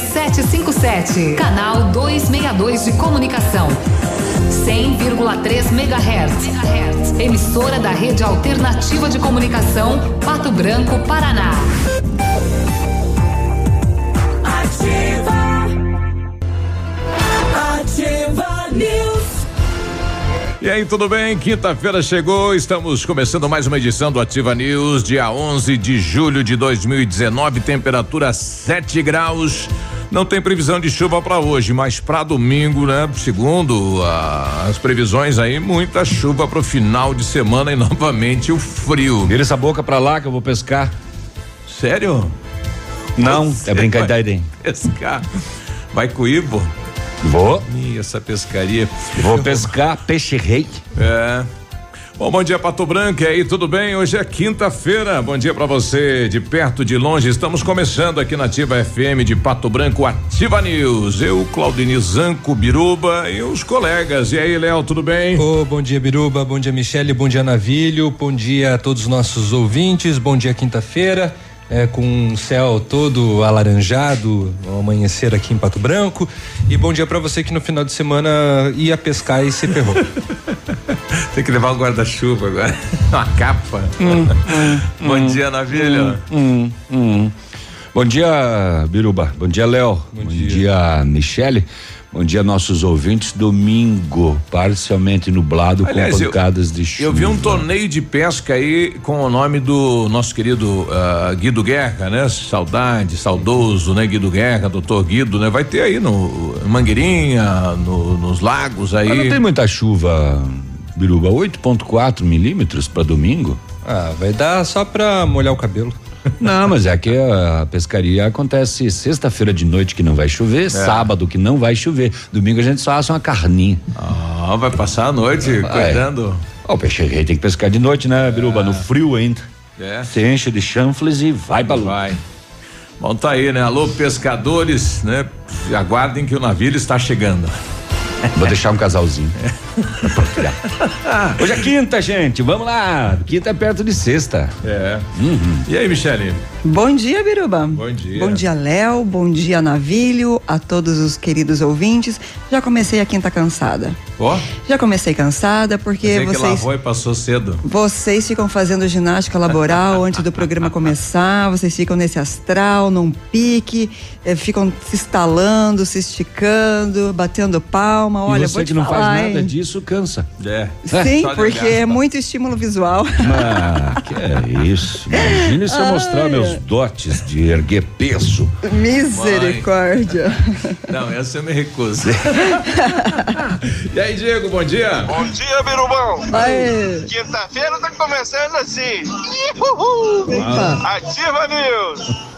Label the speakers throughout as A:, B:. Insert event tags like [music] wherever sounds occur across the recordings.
A: 757, canal 262 de comunicação. 100,3 MHz. Emissora da Rede Alternativa de Comunicação, Pato Branco, Paraná.
B: Ativa. Ativa News.
C: E aí, tudo bem? Quinta-feira chegou, estamos começando mais uma edição do Ativa News, dia 11 de julho de 2019, temperatura 7 graus. Não tem previsão de chuva para hoje, mas para domingo, né? Segundo ah, as previsões aí, muita chuva para o final de semana e [laughs] novamente o frio.
D: Vira essa boca para lá que eu vou pescar.
C: Sério?
D: Não,
C: Você
D: é brincadeira, hein?
C: Pescar. Vai com o Ivo?
D: Vou.
C: Ih, essa pescaria.
D: Vou pescar peixe rei.
C: É. Bom, bom dia, Pato Branco. E aí, tudo bem? Hoje é quinta-feira. Bom dia para você, de perto, de longe. Estamos começando aqui na Ativa FM de Pato Branco, Ativa News. Eu, Claudini Zanco, Biruba e os colegas. E aí, Léo, tudo bem?
E: Ô, bom dia, Biruba. Bom dia, Michele. Bom dia, Navilho. Bom dia a todos os nossos ouvintes. Bom dia, quinta-feira. É, com um céu todo alaranjado, ao amanhecer aqui em Pato Branco. E bom dia para você que no final de semana ia pescar e se ferrou. [laughs] [laughs]
C: Tem que levar o guarda-chuva [laughs] agora. Uma capa. [laughs] bom dia, Navilho.
D: Hum, hum. Bom dia, Biruba. Bom dia, Léo. Bom, dia. Michele. Bom dia, nossos ouvintes. Domingo, parcialmente nublado,
C: Aliás,
D: com
C: eu-
D: pancadas de chuva.
C: Eu vi um torneio de pesca aí com o nome do nosso querido ah, Guido Guerra, né? Saudade, saudoso, né? Guido Guerra, doutor Guido, né? Vai ter aí no Mangueirinha, no- nos lagos aí.
D: Mas não tem muita chuva, Biruba. 8,4 milímetros para domingo?
E: ah, vai dar só pra molhar o cabelo. [laughs]
D: Não, mas é que a pescaria acontece sexta-feira de noite que não vai chover,
C: É.
D: sábado que não vai chover, domingo a gente só assa uma carninha.
C: Ah, vai passar a noite
D: Vai.
C: cuidando.
D: O peixe rei tem que pescar de noite, né, Biruba? No frio ainda.
C: É.
D: Você enche de chanfles e vai pra luta.
C: Vai. Bom, tá aí, né? Alô, pescadores, né? Aguardem que o navio está chegando.
D: Vou deixar um casalzinho. procriar. [laughs] [laughs] Hoje é quinta, gente. Vamos lá. Quinta é perto de sexta.
C: É. E aí, Michele?
F: Bom dia, Biruba.
C: Bom dia.
F: Bom dia, Léo. Bom dia, Navilho. A todos os queridos ouvintes. Já comecei a quinta cansada.
C: Ó,
F: Já comecei cansada porque
C: pensei que
F: vocês.
C: lavou e passou cedo.
F: Vocês ficam fazendo ginástica laboral [laughs] antes do programa começar, vocês ficam nesse astral, num pique, eh, ficam se estalando, se esticando, batendo palma. Olha,
D: e
F: vou
D: você
F: te
D: que não
F: falar,
D: faz nada
F: hein?
D: disso, cansa.
C: É.
F: Sim, [laughs] porque é muito estímulo visual.
D: Ah, que é isso. Imagine se eu mostrar meus dotes de erguer peso.
F: Misericórdia.
C: Não, essa eu me recuso. [laughs] e aí, Diego, bom dia.
G: Bom dia, Birubão! Quinta-feira tá começando assim. Uhul. Ativa News!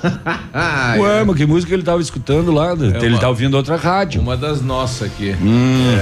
D: Ué, mas que música ele tava escutando lá? ele
C: uma-
D: tá ouvindo outra rádio.
C: uma das nossas aqui.
D: Hum,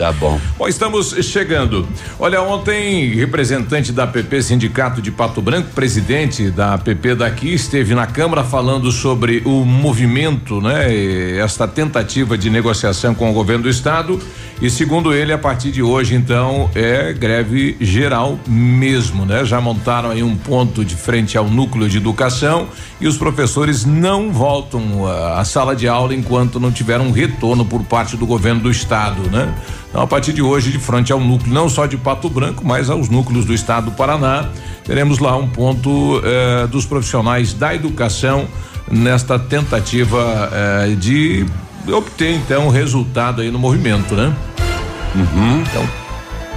D: Tá bom.
C: Bom, estamos chegando. Olha, ontem, representante da PP Sindicato de Pato Branco, presidente da PP daqui, esteve na Câmara falando sobre o movimento, né? Esta tentativa de negociação com o governo do estado. E segundo ele, a partir de hoje, então, é greve geral mesmo, né? Já montaram aí um ponto de frente ao núcleo de educação e os professores não voltam à à sala de aula enquanto não tiver um retorno por parte do governo do estado, né? Então, a partir de hoje, de frente ao núcleo, não só de Pato Branco, mas aos núcleos do estado do Paraná, teremos lá um ponto eh, dos profissionais da educação nesta tentativa eh, de obter, então, resultado aí no movimento, né? Então,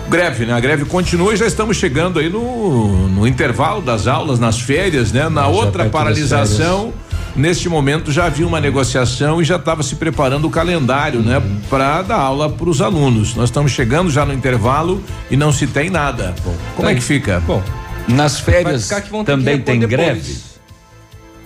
C: greve, né? A greve continua e já estamos chegando aí no, no intervalo das aulas, nas férias, né? Na
E: já
C: outra paralisação, neste momento já havia uma negociação e já estava se preparando o calendário, né? Para dar aula para os alunos. Nós estamos chegando já no intervalo e não se tem nada. Como é que fica?
E: Bom,
D: Nas férias também tem
E: repor
D: greve?
E: depois.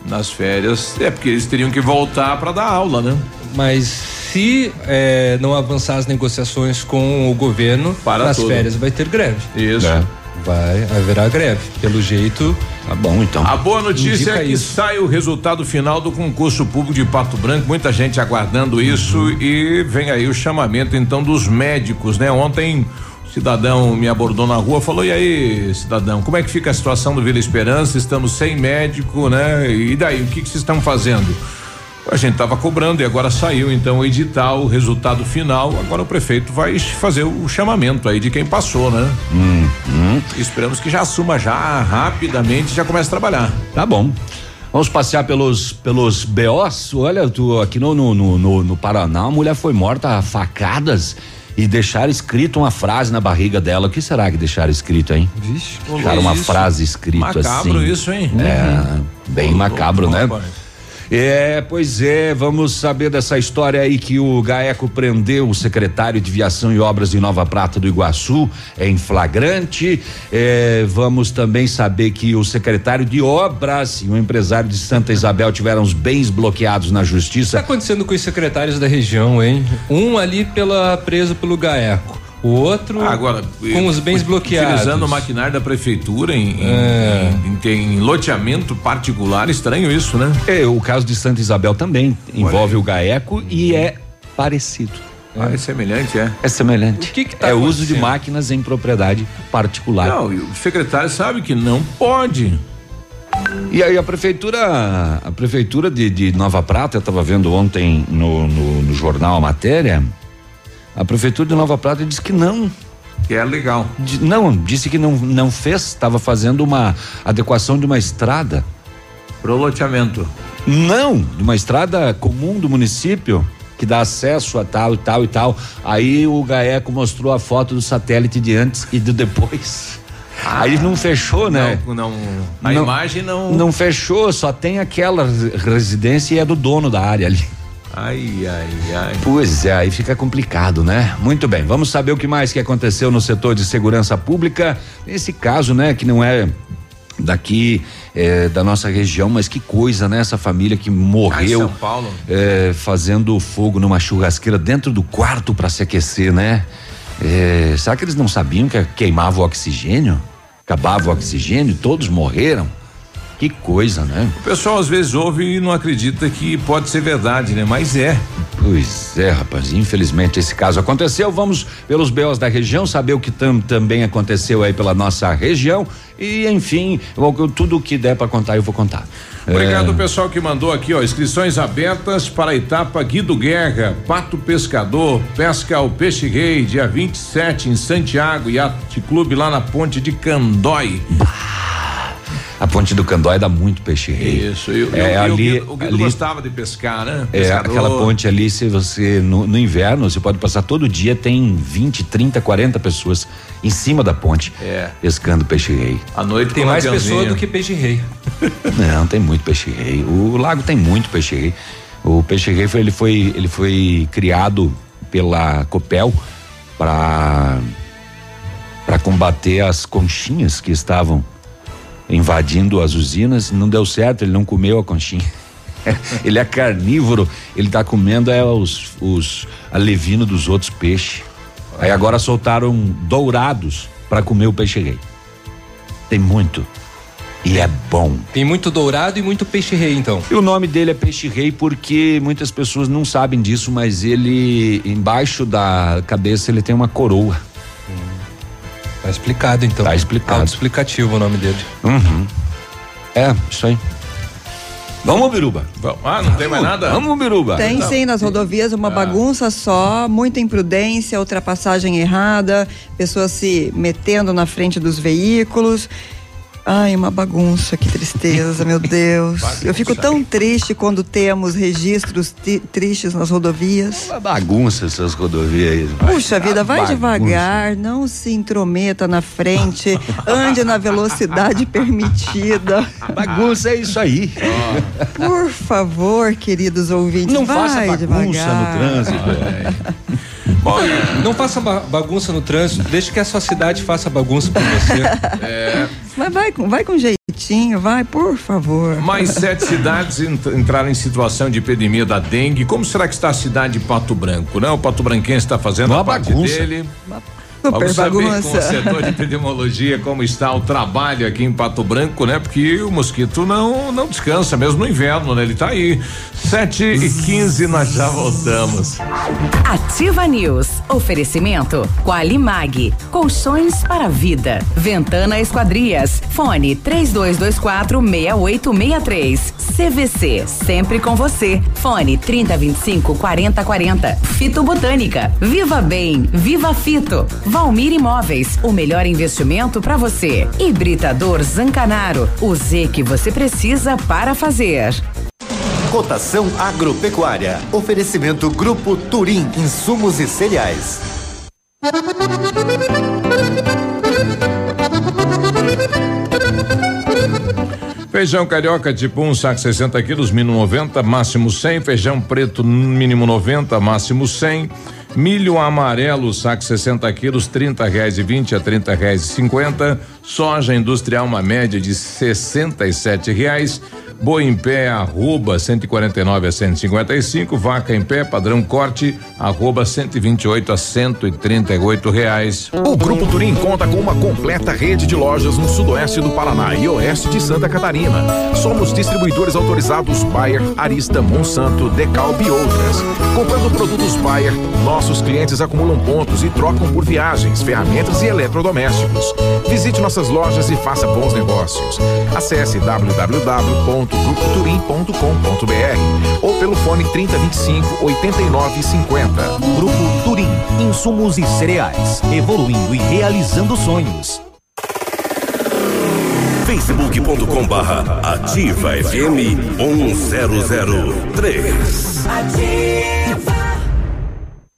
C: Nas férias, é porque eles teriam que voltar para dar aula, né?
E: Mas se eh, não avançar as negociações com o governo,
C: Para
E: nas
C: tudo.
E: férias vai ter greve.
C: Isso.
D: É.
E: Vai haverá greve. Pelo jeito,
D: Tá bom, então.
C: A boa notícia
E: Indica
C: é que
E: isso.
C: sai o resultado final do concurso público de Pato Branco, muita gente aguardando isso
E: Uhum.
C: e vem aí o chamamento então dos médicos, né? Ontem o cidadão me abordou na rua, falou: "E aí, cidadão, como é que fica a situação do Vila Esperança? Estamos sem médico, né? E daí, o que que vocês estão fazendo?" A gente estava cobrando e agora saiu então o edital, o resultado final. Agora o prefeito vai fazer o chamamento aí de quem passou, né?
D: Hum, hum.
C: Esperamos que já assuma já rapidamente, já comece a trabalhar.
D: Tá bom. Vamos passear pelos pelos BOs. Olha, tu aqui no, no, no, no Paraná, a mulher foi morta a facadas e deixaram escrito uma frase na barriga dela. O que será que deixaram escrito, hein?
E: Vixe.
D: Deixaram uma
C: isso.
D: frase escrita assim.
C: Macabro isso, hein?
D: É, bem
C: Ô,
D: macabro, né?
C: rapaz.
D: É, pois é, vamos saber dessa história aí que o GAECO prendeu o secretário de Viação e Obras de Nova Prata do Iguaçu em flagrante. É, vamos também saber que o secretário de Obras e o empresário de Santa Isabel tiveram os bens bloqueados na
E: O que está
D: justiça.
E: acontecendo com os secretários da região, hein? Um ali pela preso pelo GAECO, o outro
C: Ah, Agora,
E: com os bens bloqueados.
C: Utilizando o maquinário da prefeitura em,
E: É.
C: em- em- em loteamento particular, estranho isso, né?
D: É, o caso de Santa Isabel também envolve o GAECO e é parecido.
C: Ah, é semelhante, é.
D: É semelhante.
E: O que que tá
D: é o uso de máquinas em propriedade particular.
C: Não, e o secretário sabe que não pode.
D: E aí a prefeitura, a prefeitura de, de Nova Prata, eu estava vendo ontem no, no, no jornal a matéria, a prefeitura de Nova Prata disse que não,
C: Que é legal.
D: não, disse que não, não fez, estava fazendo uma adequação de uma estrada,
C: Pro loteamento.
D: não, de uma estrada comum do município que dá acesso a tal e tal e tal. Aí o Gaeco mostrou a foto do satélite de antes e do depois. Aí não fechou, né?
C: Não, não, a
D: Não-
C: imagem não.
D: Não fechou, só tem aquela residência e é do dono da área ali.
C: Ai, ai, ai.
D: Pois é, aí fica complicado, né? Muito bem, vamos saber o que mais que aconteceu no setor de segurança pública. Nesse caso, né, que não é daqui eh, da nossa região, mas que coisa, né? Essa família que morreu
C: São Paulo.
D: eh, fazendo fogo numa churrasqueira dentro do quarto para se aquecer, né? Eh, será que eles não sabiam que queimava o oxigênio? Acabava o oxigênio, todos morreram. Que coisa, né?
C: O pessoal às vezes ouve e não acredita que pode ser verdade, né? Mas é.
D: Pois é, rapaz, infelizmente esse caso aconteceu. Vamos pelos BOs da região, saber o que tam- também aconteceu aí pela nossa região e, enfim, eu- tudo o que der para contar eu vou contar.
C: Obrigado,
D: É,
C: pessoal que mandou aqui, ó. Inscrições abertas para a etapa Guido Guerra, Pato Pescador, Pesca ao Peixe Rei, dia 27 em Santiago, Yacht Clube lá na Ponte de Candói.
D: A ponte do Candói dá muito peixe rei.
C: Isso, eu,
D: É,
C: eu-
D: ali-
C: o Guido, o Guido
D: ali-
C: gostava de pescar, né?
D: É,
C: Pescador.
D: aquela ponte ali, se você no, no inverno, você pode passar todo dia, tem 20, 30, 40 pessoas em cima da ponte
C: É.
D: pescando peixe rei.
C: À noite
E: Tem mais
C: lampiãozinho.
E: pessoa do que peixe rei. [laughs]
D: Não, tem muito peixe rei. O lago tem muito peixe rei. O peixe rei foi, ele foi ele foi criado pela Copel para para combater as conchinhas que estavam invadindo as usinas. Não deu certo, ele não comeu a conchinha. [laughs] ele é carnívoro, ele tá comendo é os os alevino dos outros peixes. Aí agora soltaram dourados para comer o peixe rei. Tem muito. E é bom.
E: Tem muito dourado e muito peixe rei, então.
D: E o nome dele é Peixe Rei porque muitas pessoas não sabem disso, mas ele, embaixo da cabeça, ele tem uma coroa.
E: Tá explicado, então.
D: Tá explicado.
E: Auto-explicativo o nome dele.
D: Uhum. É, isso aí. Vamos, Biruba.
C: Vamos- Ah, não tem mais nada?
D: Vamos, Biruba.
F: Tem sim nas rodovias uma bagunça só, muita imprudência, ultrapassagem errada, pessoas se metendo na frente dos veículos. Ai, uma bagunça, que tristeza, meu [laughs] Deus. Eu fico tão triste quando temos registros tristes nas rodovias.
D: Uma bagunça essas rodovias aí.
F: Puxa vida, vai
D: Bagunça.
F: devagar, não se intrometa na frente, ande na velocidade [laughs] permitida.
D: Bagunça é isso aí.
F: Por favor, queridos ouvintes,
D: Não
F: vai
D: faça bagunça
F: devagar.
D: no trânsito. [laughs]
C: Bom,
E: Não faça ba- bagunça no trânsito, deixe que a sua cidade faça bagunça por você.
F: Mas vai com, vai com jeitinho, vai, por favor.
C: mais [laughs] sete cidades ent- entraram em situação de epidemia da dengue. Como será que está a cidade de Pato Branco? Não, o Pato Branquense está fazendo
D: Uma
C: a parte
D: bagunça.
C: dele.
F: Super
C: Vamos saber com o
F: bagunça.
C: setor de epidemiologia como está o trabalho aqui em Pato Branco, né? Porque o mosquito não não descansa, mesmo no inverno, né? Ele tá aí. Sete e quinze, nós já voltamos.
H: Ativa News. Oferecimento Qualimag. Colchões para a vida. Ventana Esquadrias. Fone 3224 6863. CVC, sempre com você. Fone 3025 4040. Fito Botânica. Viva Bem, Viva Fito. Valmir Imóveis, o melhor investimento para você. Hibridador Zancanaro, o Z que você precisa para fazer.
I: Cotação agropecuária. Oferecimento Grupo Turim, insumos e cereais.
C: Feijão carioca tipo 1, um, saco 60 quilos, mínimo 90, máximo 100. Feijão preto, mínimo 90, máximo 100. Milho amarelo, saco 60 quilos, 30 reais e 20 a 30 reais e 50. Soja industrial, uma média de 67 reais. Boi em pé, arroba 149 a 155. Vaca em pé, padrão corte, arroba 128 a 138 reais.
J: O Grupo Turim conta com uma completa rede de lojas no sudoeste do Paraná e oeste de Santa Catarina. Somos distribuidores autorizados Bayer, Arista, Monsanto, Decalb e outras. Comprando produtos Bayer, nossos clientes acumulam pontos e trocam por viagens, ferramentas e eletrodomésticos. Visite nossas lojas e faça bons negócios. Acesse www www.grupoturim.com.br ou pelo fone 3025 8950.
I: Grupo Turim, insumos e cereais, evoluindo e realizando sonhos.
K: facebook.com barra ativa FM 1003.
H: Ativa.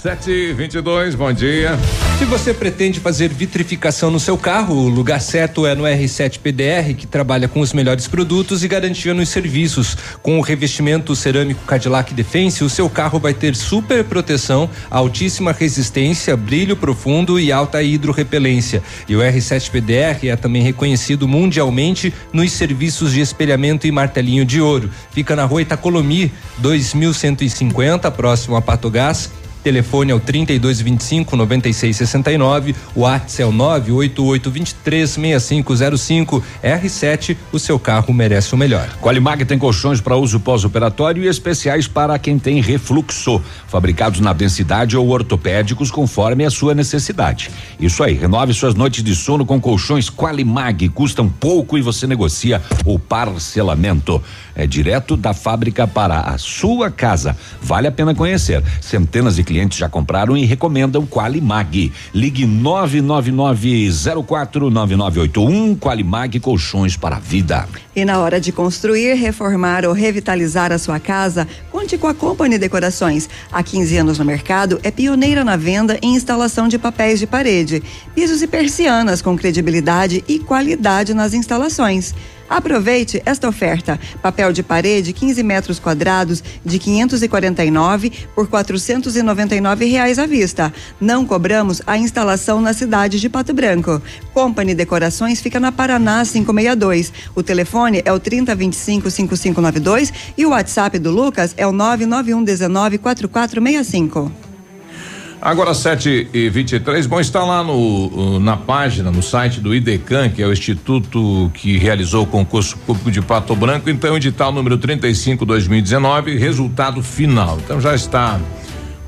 C: Sete e vinte e dois, bom dia.
E: Se você pretende fazer vitrificação no seu carro, o lugar certo é no R7 PDR, que trabalha com os melhores produtos e garantia nos serviços. Com o revestimento cerâmico Cadillac Defense, o seu carro vai ter super proteção, altíssima resistência, brilho profundo e alta hidrorrepelência. E o R7 PDR é também reconhecido mundialmente nos serviços de espelhamento e martelinho de ouro. Fica na rua Itacolomi, 2150, próximo a Patogás Telefone é o 3225 9669, o WhatsApp é o 98823 6505. R7, o seu carro merece o melhor.
D: Qualimag tem colchões para uso pós-operatório e especiais para quem tem refluxo, fabricados na densidade ou ortopédicos conforme a sua necessidade. Isso aí, renove suas noites de sono com colchões Qualimag, custam pouco e você negocia o parcelamento. É direto da fábrica para a sua casa. Vale a pena conhecer. Centenas de clientes já compraram e recomendam Qualimag. Ligue 999049981 Qualimag Colchões para a Vida.
F: E na hora de construir, reformar ou revitalizar a sua casa, conte com a Company Decorações. Há 15 anos no mercado, é pioneira na venda e instalação de papéis de parede, pisos e persianas com credibilidade e qualidade nas instalações. Aproveite esta oferta: papel de parede 15 metros quadrados de 549 por 499 reais à vista. Não cobramos a instalação na cidade de Pato Branco. Company Decorações fica na Paraná 562. O telefone é o 3025 5592 e o WhatsApp do Lucas é o 991 19 4465.
C: Agora 7 e 23 bom, está lá no na página, no site do IDECAN, que é o instituto que realizou o concurso público de Pato Branco, então edital número 35 2019, resultado final. Então já está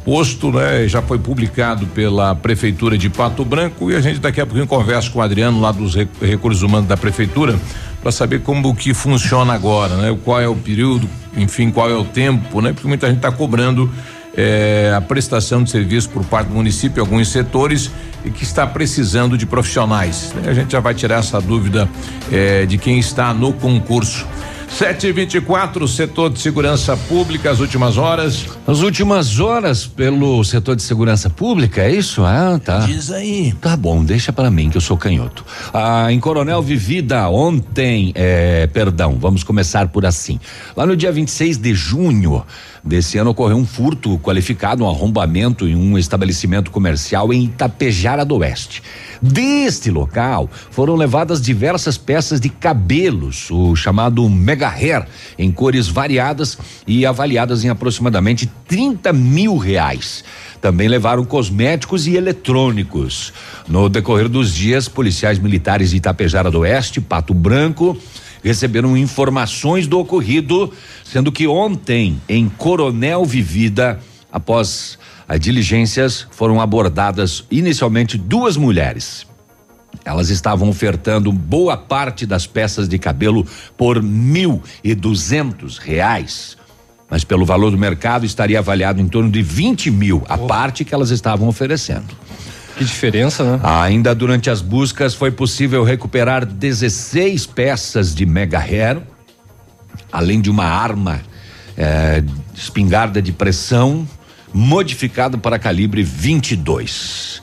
C: posto, né? Já foi publicado pela prefeitura de Pato Branco e a gente daqui a pouquinho conversa com o Adriano lá dos recursos humanos da prefeitura para saber como que funciona agora, né? Qual é o período, enfim, qual é o tempo, né? Porque muita gente está cobrando é, a prestação de serviço por parte do município alguns setores e que está precisando de profissionais. A gente já vai tirar essa dúvida é, de quem está no concurso. 724, setor de segurança pública, as últimas horas.
D: As últimas horas pelo setor de segurança pública, é isso? Ah, tá.
C: Diz aí.
D: Tá bom, deixa para mim que eu sou canhoto. Ah, em Coronel Vivida, ontem, é, perdão, vamos começar por assim. Lá no dia 26 de junho desse ano ocorreu um furto qualificado, um arrombamento em um estabelecimento comercial em Itapejara do Oeste. Deste local foram levadas diversas peças de cabelos, o chamado mega hair, em cores variadas e avaliadas em aproximadamente 30 mil reais. Também levaram cosméticos e eletrônicos. No decorrer dos dias, policiais militares de Itapejara do Oeste, Pato Branco, receberam informações do ocorrido, sendo que ontem, em Coronel Vivida, após as diligências, foram abordadas inicialmente duas mulheres. Elas estavam ofertando boa parte das peças de cabelo por mil e duzentos reais. Mas pelo valor do mercado estaria avaliado em torno de 20 mil, a parte que elas estavam oferecendo.
E: Que diferença, né?
D: Ainda durante as buscas foi possível recuperar 16 peças de mega hair, além de uma arma eh, espingarda de pressão modificada para calibre 22.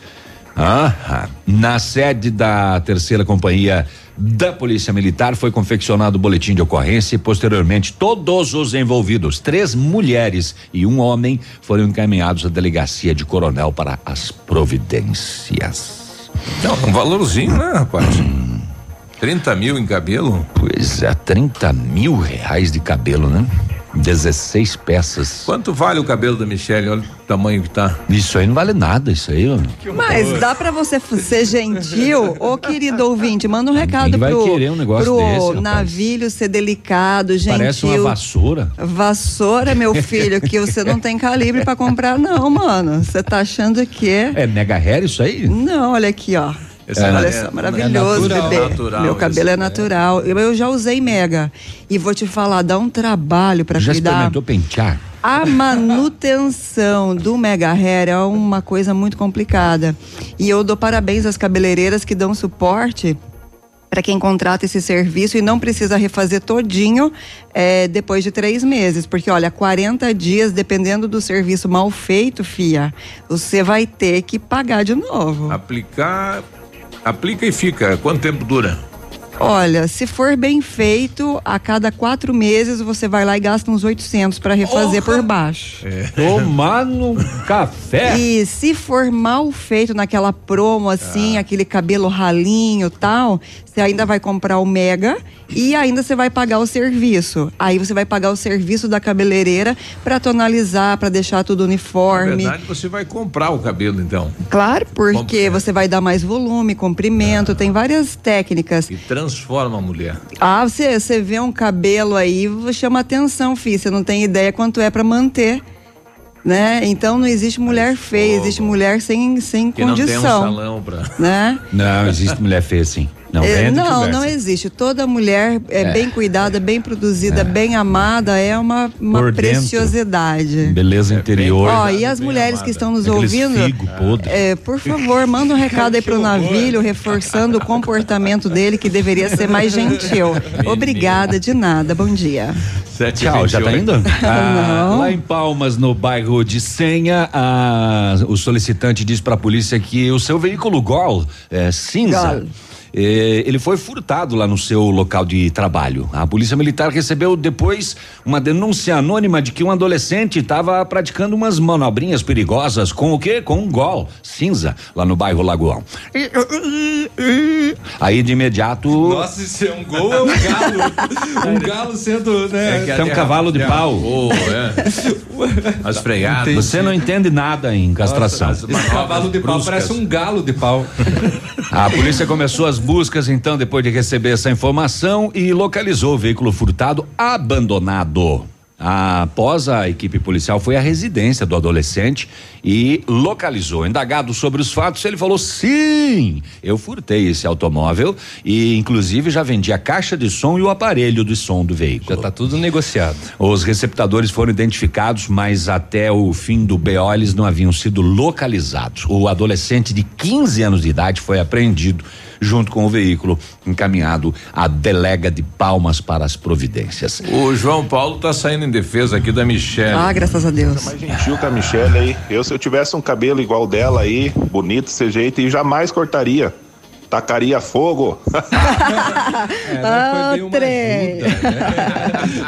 D: Ah, na sede da terceira companhia da Polícia Militar foi confeccionado o boletim de ocorrência e posteriormente todos os envolvidos, três mulheres e um homem, foram encaminhados à delegacia de Coronel para as providências.
C: Não, um valorzinho, né, rapaz? 30 mil em cabelo?
D: Pois é, 30 mil reais de cabelo, né? 16 peças.
C: Quanto vale o cabelo da Michelle? Olha o tamanho que tá.
D: Isso aí não vale nada, isso aí. ó.
F: Mas dá pra você ser gentil? [laughs] Ô, querido ouvinte, manda um recado
D: vai
F: pro,
D: querer um negócio
F: pro
D: desse,
F: navilho ser delicado, gentil.
D: Parece uma vassoura.
F: Vassoura, meu filho, que você não tem calibre pra comprar, não, mano. Você tá achando que é.
D: É mega hair isso aí?
F: Não, olha aqui, ó.
C: Esse
F: olha
C: é-
F: só,
C: é
F: maravilhoso,
C: natural,
F: bebê.
C: natural
F: Meu cabelo é
C: é.
F: natural. Eu, eu já usei mega. E vou te falar, dá um trabalho pra
D: Já
F: cuidar.
D: experimentou pentear?
F: A manutenção do mega hair é uma coisa muito complicada. E eu dou parabéns às cabeleireiras que dão suporte para quem contrata esse serviço e não precisa refazer todinho eh, depois de três meses. Porque, olha, 40 dias, dependendo do serviço mal feito, fia, você vai ter que pagar de novo.
C: Aplicar. Aplica e fica. Quanto tempo dura?
F: Olha, se for bem feito, a cada quatro meses você vai lá e gasta uns 800 para refazer por baixo. [laughs]
D: Tomar no café.
F: E se for mal feito naquela promo assim, aquele cabelo ralinho tal, você ainda vai comprar o mega e ainda você vai pagar o serviço. Aí você vai pagar o serviço da cabeleireira para tonalizar, para deixar tudo
C: Na
F: uniforme.
C: verdade, você vai comprar o cabelo, então.
F: Claro, porque você vai dar mais volume, comprimento, tem várias técnicas.
C: E transforma a mulher.
F: Ah, você, você vê um cabelo aí, chama atenção, filho. Você não tem ideia quanto é para manter. Né? Então não existe mulher feia, existe mulher sem, sem
C: Que não tem um
F: condição.
C: salão pra.
F: né?
D: Não, existe mulher feia assim. Não,
F: É,
D: vende
F: não,
D: conversa.
F: não existe. Toda mulher é,
D: É.
F: bem cuidada, bem produzida, bem amada, é uma, uma
D: Por dentro.
F: preciosidade.
D: Beleza interior.
F: Ó, e as mulheres que estão nos
D: Aqueles
F: ouvindo,
D: figo podre.
F: é, por favor, manda um recado aí [laughs] pro navilho, reforçando o comportamento dele, que deveria ser mais gentil. Obrigada, de nada. Bom dia.
C: Sete
D: Tchau, já tá
C: 28.
D: indo? Ah,
F: Não.
D: lá em Palmas, no bairro de Senha, a- o solicitante diz para a polícia que o seu veículo Gol é, cinza.
F: Gol.
D: Eh, ele foi furtado lá no seu local de trabalho. A polícia militar recebeu depois uma denúncia anônima de que um adolescente estava praticando umas manobrinhas perigosas com o quê? Com um gol cinza lá no bairro Lagoão. Aí de imediato
E: Nossa, isso é um gol é um galo. [laughs] um galo sendo, né?
C: que
D: tem um cavalo de
C: é-
D: pau.
C: Oh, é. As fregadas.
D: Você não entende nada em castração.
C: Nossa,
E: Esse cavalo de pau
C: bruscas.
E: parece um galo de pau.
D: A polícia começou as buscas, então, depois de receber essa informação e localizou o veículo furtado abandonado. Após a equipe policial foi à residência do adolescente e localizou. Indagado sobre os fatos, ele falou: sim, eu furtei esse automóvel e, inclusive, já vendi a caixa de som e o aparelho de som do veículo.
E: Já tá tudo negociado.
D: Os receptadores foram identificados, mas até o fim do BO eles não haviam sido localizados. O adolescente de 15 anos de idade foi apreendido junto com o veículo, encaminhado à delega de Palmas para as providências.
C: O João Paulo tá saindo em defesa aqui da Michelle.
F: Ah, graças a Deus.
L: mais gentil que a Michelle aí. Eu, se eu tivesse um cabelo igual dela aí, bonito desse jeito, e jamais cortaria. Tacaria fogo. [laughs]
F: ah, trem.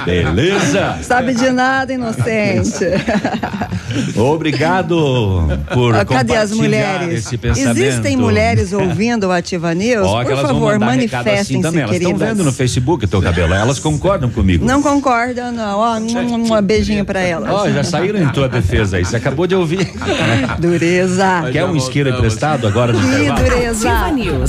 D: Beleza?
F: Sabe de nada, inocente. [laughs]
D: Obrigado por
F: Ah, Cadê as mulheres?
D: esse pensamento.
F: Existem mulheres ouvindo o Ativa News?
D: Que
F: Por favor,
D: assim
F: manifestem-se,
D: também. Elas estão vendo no Facebook teu cabelo. Elas concordam comigo.
F: Não concorda, não. Ó, um, um beijinho pra elas.
D: Ó, já saíram em tua defesa aí. Você acabou de ouvir.
F: Dureza.
D: Quer um isqueiro emprestado agora
F: Que dureza.
H: Ativa News.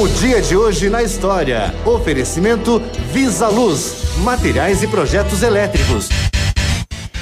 M: O dia de hoje na história. Oferecimento Visa Luz. Materiais e projetos elétricos.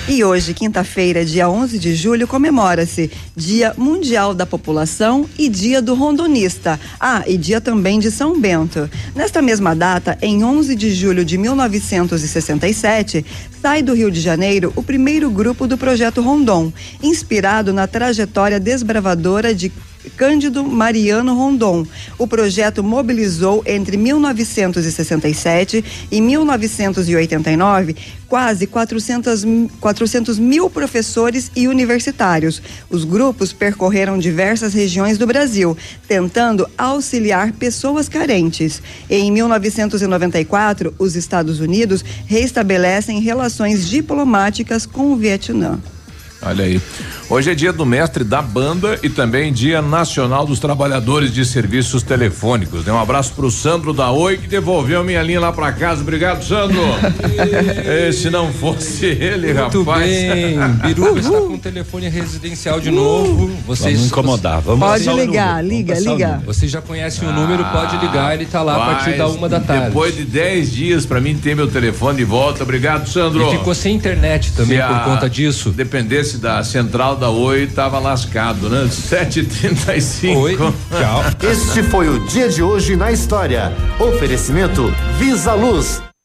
F: E hoje, quinta-feira, dia 11 de julho, comemora-se Dia Mundial da População e Dia do Rondonista. Ah, e dia também de São Bento. Nesta mesma data, em 11 de julho de 1967, sai do Rio de Janeiro o primeiro grupo do Projeto Rondon, inspirado na trajetória desbravadora de Cândido Mariano Rondon. O projeto mobilizou entre 1967 e 1989 quase 400, mi- 400 mil professores e universitários. Os grupos percorreram diversas regiões do Brasil, tentando auxiliar pessoas carentes. Em 1994, os Estados Unidos reestabelecem relações diplomáticas com o Vietnã.
C: Olha aí. Hoje é dia do mestre da banda e também dia nacional dos trabalhadores de serviços telefônicos. Né? Um abraço pro Sandro da Oi que devolveu minha linha lá pra casa. Obrigado, Sandro. [laughs] Eh, Se não fosse ele,
E: Muito
C: rapaz.
E: bem. [laughs] Biruba está com o telefone residencial de novo. Vocês,
D: Vamos incomodar, vamos
F: Pode ligar, liga,
D: vamos passar o
F: liga.
E: Você já conhece o número, pode ligar, ele tá lá a partir da uma da tarde.
C: Depois de 10 dias pra mim ter meu telefone de volta. Obrigado, Sandro.
E: E ficou sem internet também
C: Se
E: por
C: a-
E: conta disso.
C: Dependesse da central da Oi, tava lascado, né? 7h35.
E: Oi, tchau.
M: Este foi o dia de hoje na história. Oferecimento Visa Luz.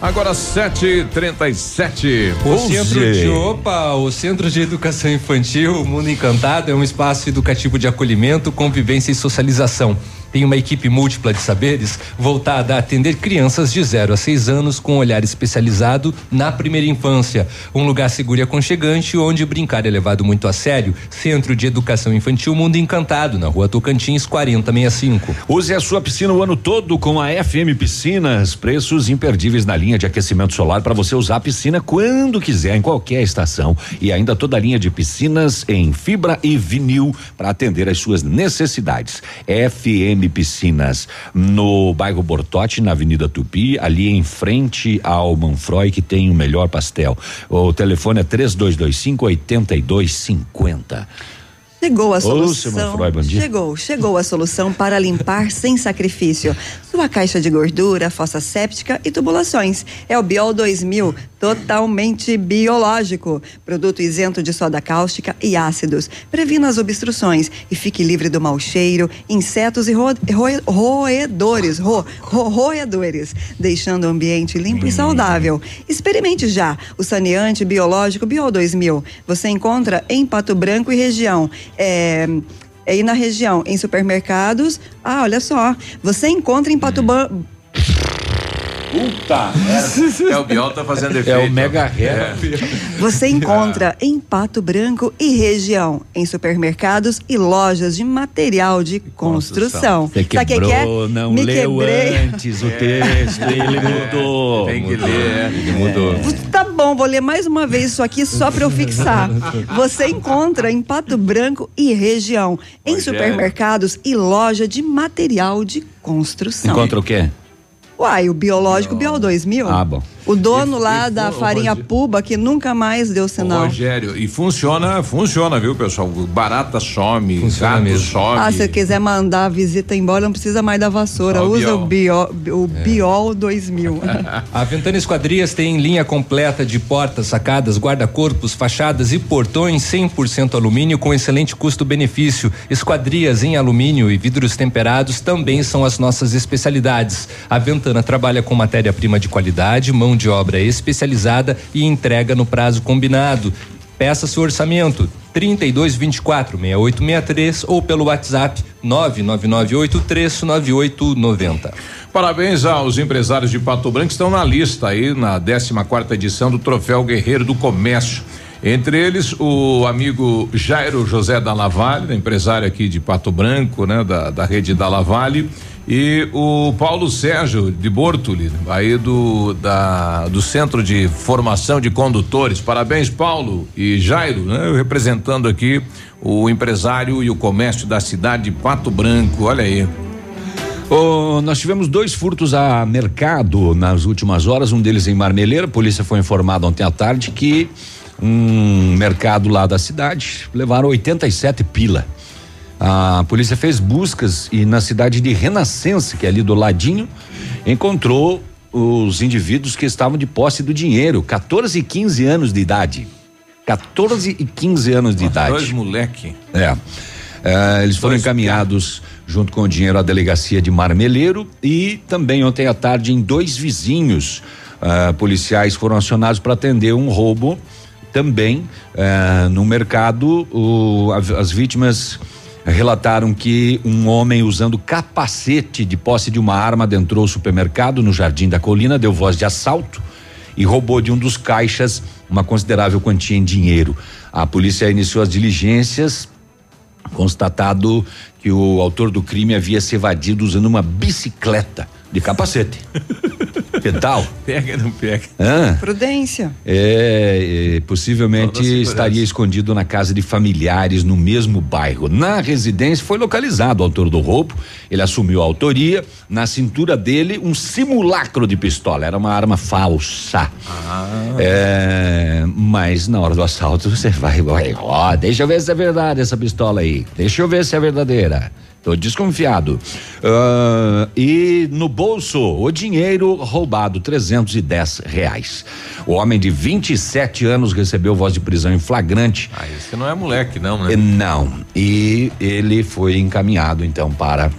C: Agora 7h37.
E: O Centro de Opa, o Centro de Educação Infantil Mundo Encantado é um espaço educativo de acolhimento, convivência e socialização. Tem uma equipe múltipla de saberes voltada a atender crianças de 0 a 6 anos com um olhar especializado na primeira infância. Um lugar seguro e aconchegante onde brincar é levado muito a sério. Centro de Educação Infantil Mundo Encantado, na rua Tocantins 4065.
D: Use a sua piscina o ano todo com a FM Piscinas. Preços imperdíveis na linha de aquecimento solar para você usar a piscina quando quiser, em qualquer estação. E ainda toda a linha de piscinas em fibra e vinil para atender às suas necessidades. FM Piscinas, no bairro Bortote, na Avenida Tupi, ali em frente ao Manfroy, que tem o melhor pastel. O telefone é 3225 8250.
F: Chegou a
D: Ô,
F: solução.
D: Manfroy, dia.
F: Chegou, chegou a solução para limpar sem sacrifício. Sua caixa de gordura, fossa séptica e tubulações. É o Biol 2000, totalmente biológico. Produto isento de soda cáustica e ácidos. Previna as obstruções e fique livre do mau cheiro, insetos e ro- roe- roedores, ro- ro- roedores, deixando o ambiente limpo e saudável. Experimente já o saneante biológico Biol 2000. Você encontra em Pato Branco e região. É, aí na região, em supermercados, ah, olha só, você encontra em Pato Branco.
C: Puta! É, o Biol tá fazendo efeito.
D: É o mega ré.
F: Você encontra em Pato Branco e região, em supermercados e lojas de material de construção.
D: Você
F: Sabe o que é?
D: quebrou, não
F: Me
D: leu
F: quebrei.
D: antes o texto, ele mudou.
C: Tem que ler.
D: Ele mudou.
F: Tá bom, vou ler mais uma vez isso aqui só para eu fixar. Você encontra em Pato Branco e região, em
D: Rogério.
F: supermercados e loja de material de construção.
D: Encontra o quê?
F: Uai, o biológico Biol 2000.
D: Ah, bom.
F: O dono lá
C: e
F: da farinha
C: Rogério-
F: puba que nunca mais deu sinal.
C: Rogério, e funciona, funciona, viu, pessoal? Barata some,
E: Funciona
C: gato
E: mesmo.
C: some.
F: Ah, se você quiser mandar a visita embora, não precisa mais da vassoura.
C: O
F: Usa o Biol, o
C: É.
F: Biol 2000. [laughs]
E: A Ventana Esquadrias tem linha completa de portas, sacadas, guarda-corpos, fachadas e portões 100% alumínio com excelente custo-benefício. Esquadrias em alumínio e vidros temperados também são as nossas especialidades. A Ventana trabalha com matéria-prima de qualidade, mão de obra especializada e entrega no prazo combinado. Peça seu orçamento 3224 6863 ou pelo WhatsApp 99983 9890.
C: Parabéns aos empresários de Pato Branco que estão na lista aí na 14 quarta edição do Troféu Guerreiro do Comércio. Entre eles, o amigo Jairo José da Lavalle, empresário aqui de Pato Branco, né, da, da rede da Lavalle, e o Paulo Sérgio de Bortoli, aí do, da, do Centro de Formação de Condutores. Parabéns, Paulo e Jairo, né, representando aqui o empresário e o comércio da cidade de Pato Branco. Olha aí.
D: Ô, nós tivemos dois furtos a mercado nas últimas horas, um deles em Marmeleira. A polícia foi informada ontem à tarde que um mercado lá da cidade levaram 87 pila. A polícia fez buscas e na cidade de Renascença, que é ali do ladinho, encontrou os indivíduos que estavam de posse do dinheiro, 14 e 15 anos de idade. 14 e 15 anos de idade.
C: Dois moleque.
D: É. É, eles foram encaminhados junto com o dinheiro à delegacia de Marmeleiro e também ontem à tarde em dois vizinhos ah, policiais foram acionados para atender um roubo também eh, no mercado. o- as vítimas relataram que um homem usando capacete de posse de uma arma adentrou o supermercado no Jardim da Colina, deu voz de assalto e roubou de um dos caixas uma considerável quantia em dinheiro. A polícia iniciou as diligências, constatado que o autor do crime havia se evadido usando uma bicicleta de capacete. [laughs] Pedal. [laughs]
C: Pega ou não pega?
D: Hã?
F: Prudência.
D: É, é, possivelmente estaria escondido na casa de familiares no mesmo bairro. Na residência foi localizado o autor do roubo. Ele assumiu a autoria. Na cintura dele, um simulacro de pistola. Era uma arma falsa. É, mas na hora do assalto você vai, vai, ó, deixa eu ver se é verdade essa pistola aí. Deixa eu ver se é verdadeira. Tô desconfiado. Ah, e no bolso, o dinheiro roubado, 310 reais. O homem de 27 anos recebeu voz de prisão em flagrante.
C: Ah, esse não é moleque, não, né?
D: Não. E ele foi encaminhado, então, para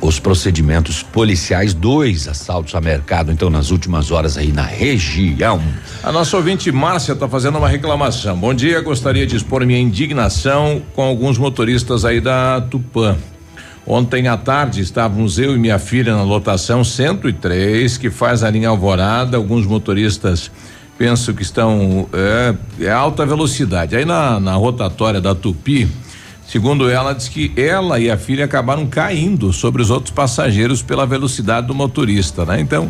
D: os procedimentos policiais. Dois assaltos a mercado, então, nas últimas horas aí na região.
C: A nossa ouvinte Márcia está fazendo uma reclamação. Bom dia, gostaria de expor minha indignação com alguns motoristas aí da Tupã. Ontem à tarde estávamos eu e minha filha na lotação 103, que faz a linha Alvorada. Alguns motoristas penso que estão é, é alta velocidade. Aí na, na rotatória da Tupi, segundo ela, diz que ela e a filha acabaram caindo sobre os outros passageiros pela velocidade do motorista, né? Então,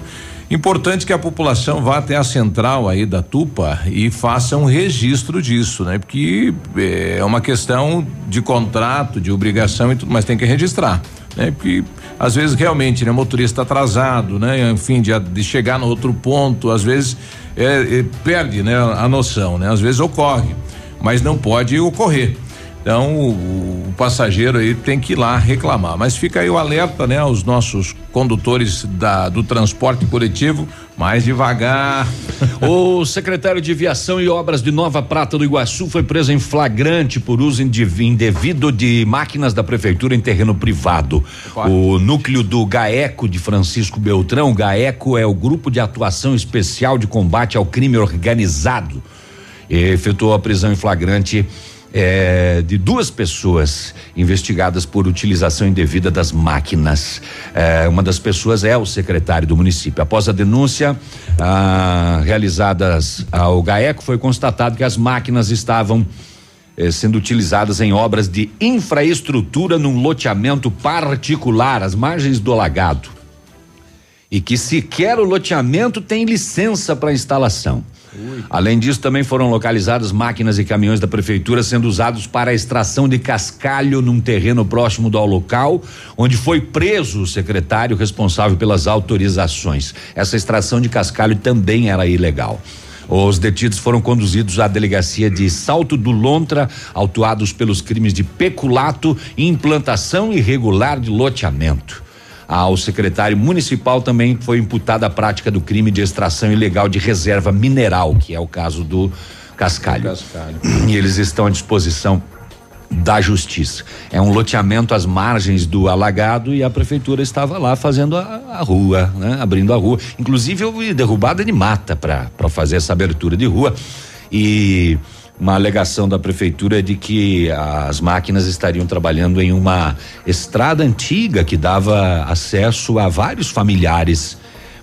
C: importante que a população vá até a central aí da Tupa e faça um registro disso, né? Porque eh, é uma questão de contrato, de obrigação e tudo, mas tem que registrar, né? Porque às vezes realmente, né? Motorista atrasado, né? Enfim, de, de chegar no outro ponto, às vezes é, é, perde, né? A noção, né? Às vezes ocorre, mas não pode ocorrer. Então o, o passageiro aí tem que ir lá reclamar. Mas fica aí o alerta, né, aos nossos condutores da, do transporte coletivo, mais devagar. [laughs]
D: O secretário de Viação e Obras de Nova Prata do Iguaçu foi preso em flagrante por uso indev- indevido de máquinas da prefeitura em terreno privado. O núcleo do GAECO de Francisco Beltrão, o GAECO é o Grupo de Atuação Especial de Combate ao Crime Organizado. Efetuou a prisão em flagrante é, de duas pessoas investigadas por utilização indevida das máquinas. É, uma das pessoas é o secretário do município. Após a denúncia ah, realizadas ao GAECO, foi constatado que as máquinas estavam eh, sendo utilizadas em obras de infraestrutura num loteamento particular, às margens do alagado. E que sequer o loteamento tem licença para instalação. Além disso, também foram localizadas máquinas e caminhões da prefeitura sendo usados para a extração de cascalho num terreno próximo do local, onde foi preso o secretário responsável pelas autorizações. Essa extração de cascalho também era ilegal. Os detidos foram conduzidos à delegacia de Salto do Lontra, autuados pelos crimes de peculato e implantação irregular de loteamento. Ao secretário municipal também foi imputada a prática do crime de extração ilegal de reserva mineral, que é o caso do Cascalho.
C: Cascalho. [clears throat]
D: E eles estão à disposição da justiça. É um loteamento às margens do alagado e a prefeitura estava lá fazendo a, a rua, né? Abrindo a rua. Inclusive houve derrubada de mata para fazer essa abertura de rua e uma alegação da prefeitura de que as máquinas estariam trabalhando em uma estrada antiga que dava acesso a vários familiares.